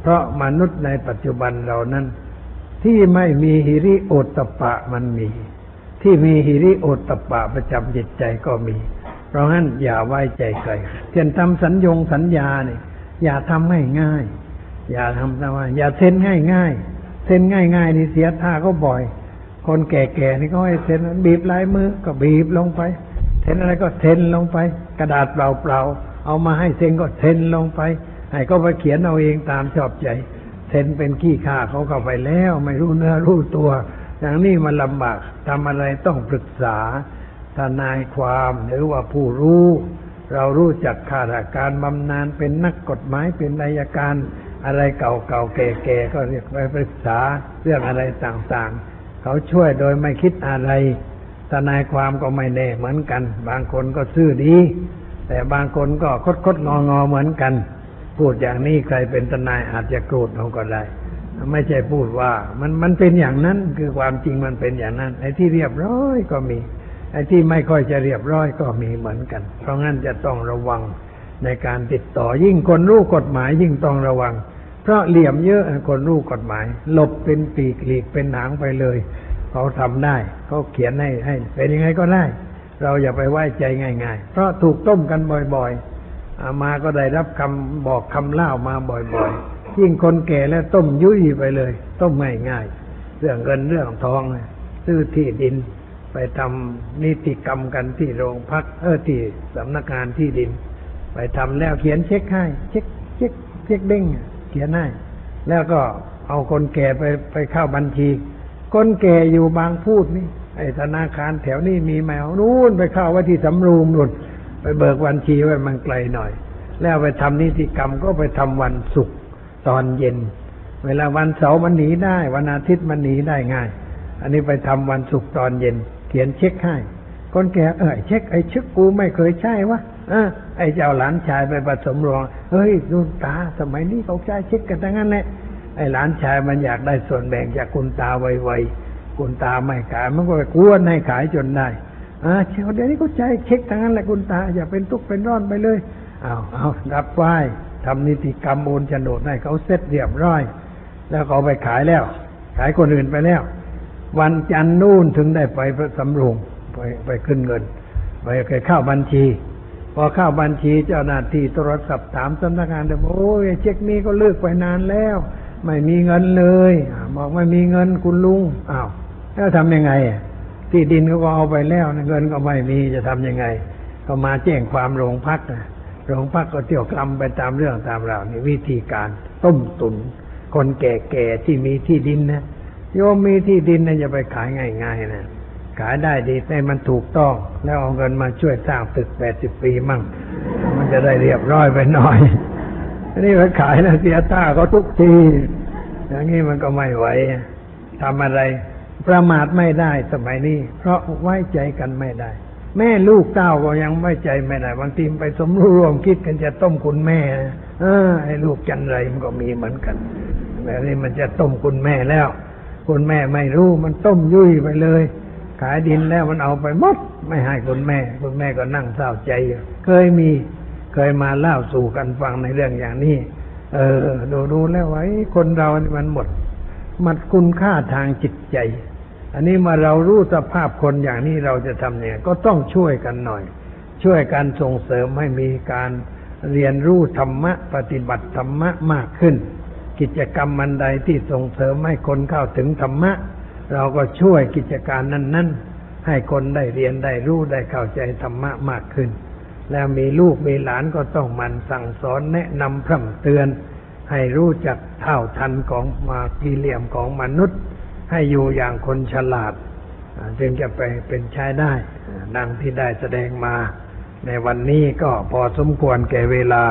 เพราะมนุษย์ในปัจจุบันเรานั้น ที่ไม่มีหิริโอตปะมันมี ที่มีหิริโอตปะประจำจิตใจก็มี เพราะงั้นอย่าไว้ใจใครเช่นทำสัญญงสัญญาเนี่ยอย่าทำง่ายง่ายๆอย่าทำทำไมอย่าเซ็นง่ายง่ายๆเซ็นง่ายง่ายๆนี่เสียท่าก็บ่อย คนแก่ๆนี่ก็ให้เซ็นบีบลายมือก็บีบลงไปเซ็นอะไรก็เซ็นลงไป กระดาษเปล่าๆ เอามาให้เซ็นก็เซ็นลงไป ให้ก็ไปเขียนเอาเองตามชอบใจ เซ็นเป็นขี้ข้าเขาเข้าไปแล้ว ไม่รู้เนื้อรู้ตัว อย่างนี้มันลำบากทำอะไรต้องปรึกษาทนายความหรือว่าผู้รู้ เรารู้จักข้าราชการบำนาญเป็นนักกฎหมายเป็นนายการอะไรเก่าๆแก่ๆก็เรียกไปปรึกษาเรื่องอะไรต่างๆ เขาช่วยโดยไม่คิดอะไรทนายความก็ไม่แน่เหมือนกัน บางคนก็ซื่อดี แต่บางคนก็คดคดงองอๆเหมือนกัน พูดอย่างนี้ใครเป็นทนายอาจจะโกรธเราก็ได้ ไม่ใช่พูดว่า มันมันเป็นอย่างนั้นคือความจริงมันเป็นอย่างนั้น ไอ้ที่เรียบร้อยก็มี ไอ้ที่ไม่ค่อยจะเรียบร้อยก็มีเหมือนกัน เพราะงั้นจะต้องระวังในการติดต่อยิ่งคนรู้กฎหมายยิ่งต้องระวัง เพราะเหลี่ยมเยอะคนรู้กฎหมาย หลบเป็นปีกหลีกเป็นหางไปเลย เขาทำได้เขาเขียนให้ให้เป็นยังไงก็ได้ เราอย่าไปไว้ใจง่าย ๆ เพราะถูกต้มกันบ่อยๆ มาก็ได้รับคำบอกคำเล่ามาบ่อยๆ ยิ่งคนแก่แล้วต้มยุ่ยไปเลย ต้มง่ายๆ เรื่องเงินเรื่องทองซื้อที่ดิน ไปทำนิติกรรมกันที่โรงพักเออที่สำนักงานที่ดิน ไปทำแล้วเขียนเช็คให้เช็คเช็คเช็คเด้งเขียนให้แล้วก็เอาคนแก่ไปไปเข้าบัญชี คนแก่อยู่บางพูดนี่ ไอ้ธนาคารแถวนี้มีไหมนู่นไปเข้าไว้ที่สำรูงนู่น ไปเบิกบัญชีไว้มันไกลหน่อย แล้วไปทำนิติกรรมก็ไปทำวันศุกร์ตอนเย็น เวลาวันเสาร์มันหนีได้ วันอาทิตย์มันหนีได้ง่าย อันนี้ไปทำวันศุกร์ตอนเย็น เขียนเช็คให้คนแก่เออเช็คไอ้เช็คกูไม่เคยใช่วะอะไอ้เจ้าหลานชายไปผสมรองเฮ้ยดูตา สมัยนี้เขาใช้เช็คกันทั้งนั้นแหละไอ้หลานชายมันอยากได้ส่วนแบ่งจากคุณตาไวๆ คุณตาไม่ขาย มันก็ไปกวนให้ขายจนได้อ่าเชียวเดี๋ยวนี้เขาใช้เช็คทั้งนั้นแหละคุณตา อย่าเป็นทุกข์เป็นร้อนไปเลยเอาเอารับไหว้ทำนิติกรรมโอนโฉนดให้เขาเสร็จเรียบร้อย แล้วเขาไปขายแล้ว ขายคนอื่นไปแล้ว วันจันทร์นู่นถึงได้ไปสำโรงไปไปขึ้นเงิน ไปไปเข้าบัญชี พอเข้าบัญชีเจ้าหน้าที่โทรศัพท์ถามสำนักงานเดิมโอ้ยเช็คนี้ก็เลิกไปนานแล้ว ไม่มีเงินเลยบอกไม่มีเงินคุณลุงอ้าว แล้วทำยังไงที่ดินเขาก็เอาไปแล้วเงินก็ไม่มีจะทำยังไง ก็มาแจ้งความโรงพักนะโรงพักก็เที่ยวกลำไปตามเรื่องตามราวนี่วิธีการต้มตุน คนแก่ๆที่มีที่ดินนะโยมมีที่ดินนะอย่าไปขายง่ายๆนะขายได้ดีแต่มันถูกต้อง แล้วเอาเงินมาช่วยสร้างตึกแปดสิบปีมั่ง มันจะได้เรียบร้อยไปหน่อยนนี้ไปขายนะเสียท่าเขาทุกทีอย่างนี้มันก็ไม่ไหวทำอะไร ประมาทไม่ได้สมัยนี้ เพราะไว้ใจกันไม่ได้ แม่ลูกเต้าก็ยังไว้ใจไม่ได้บางทีไปสมรู้ร่วมคิดกันจะต้มคุณแม่เออไอ้ลูกจันไรมันก็มีเหมือนกันแบบนี้มันจะต้มคุณแม่แล้ว คุณแม่ไม่รู้มันต้มยุ่ยไปเลย ขายดินแล้วมันเอาไปหมดไม่ให้คุณแม่ คุณแม่ก็นั่งเศร้าใจเคยมีเคยมาเล่าสู่กันฟังในเรื่องอย่างนี้ เออ ดูดูแล้วไว้ คนเรานี่มันหมดหมัดคุณค่าทางจิตใจ อันนี้มาเรารู้สภาพคนอย่างนี้เราจะทำเนี่ยก็ต้องช่วยกันหน่อย ช่วยกันส่งเสริมให้มีการเรียนรู้ธรรมะ ปฏิบัติธรรมะมากขึ้น กิจกรรมมันใดที่ส่งเสริมให้คนเข้าถึงธรรมะ เราก็ช่วยกิจการนั้น ๆ ให้คนได้เรียนได้รู้ได้เข้าใจธรรมะมากขึ้น แล้วมีลูกมีหลานก็ต้องมันสั่งสอนแนะนำพร่ำเตือน ให้รู้จักเท่าทันของมากีเหลี่ยมของมนุษย์ ให้อยู่อย่างคนฉลาดจึงจะไปเป็นใช้ได้ดังที่ได้แสดงมา ในวันนี้ก็พอสมควรแก่เวลา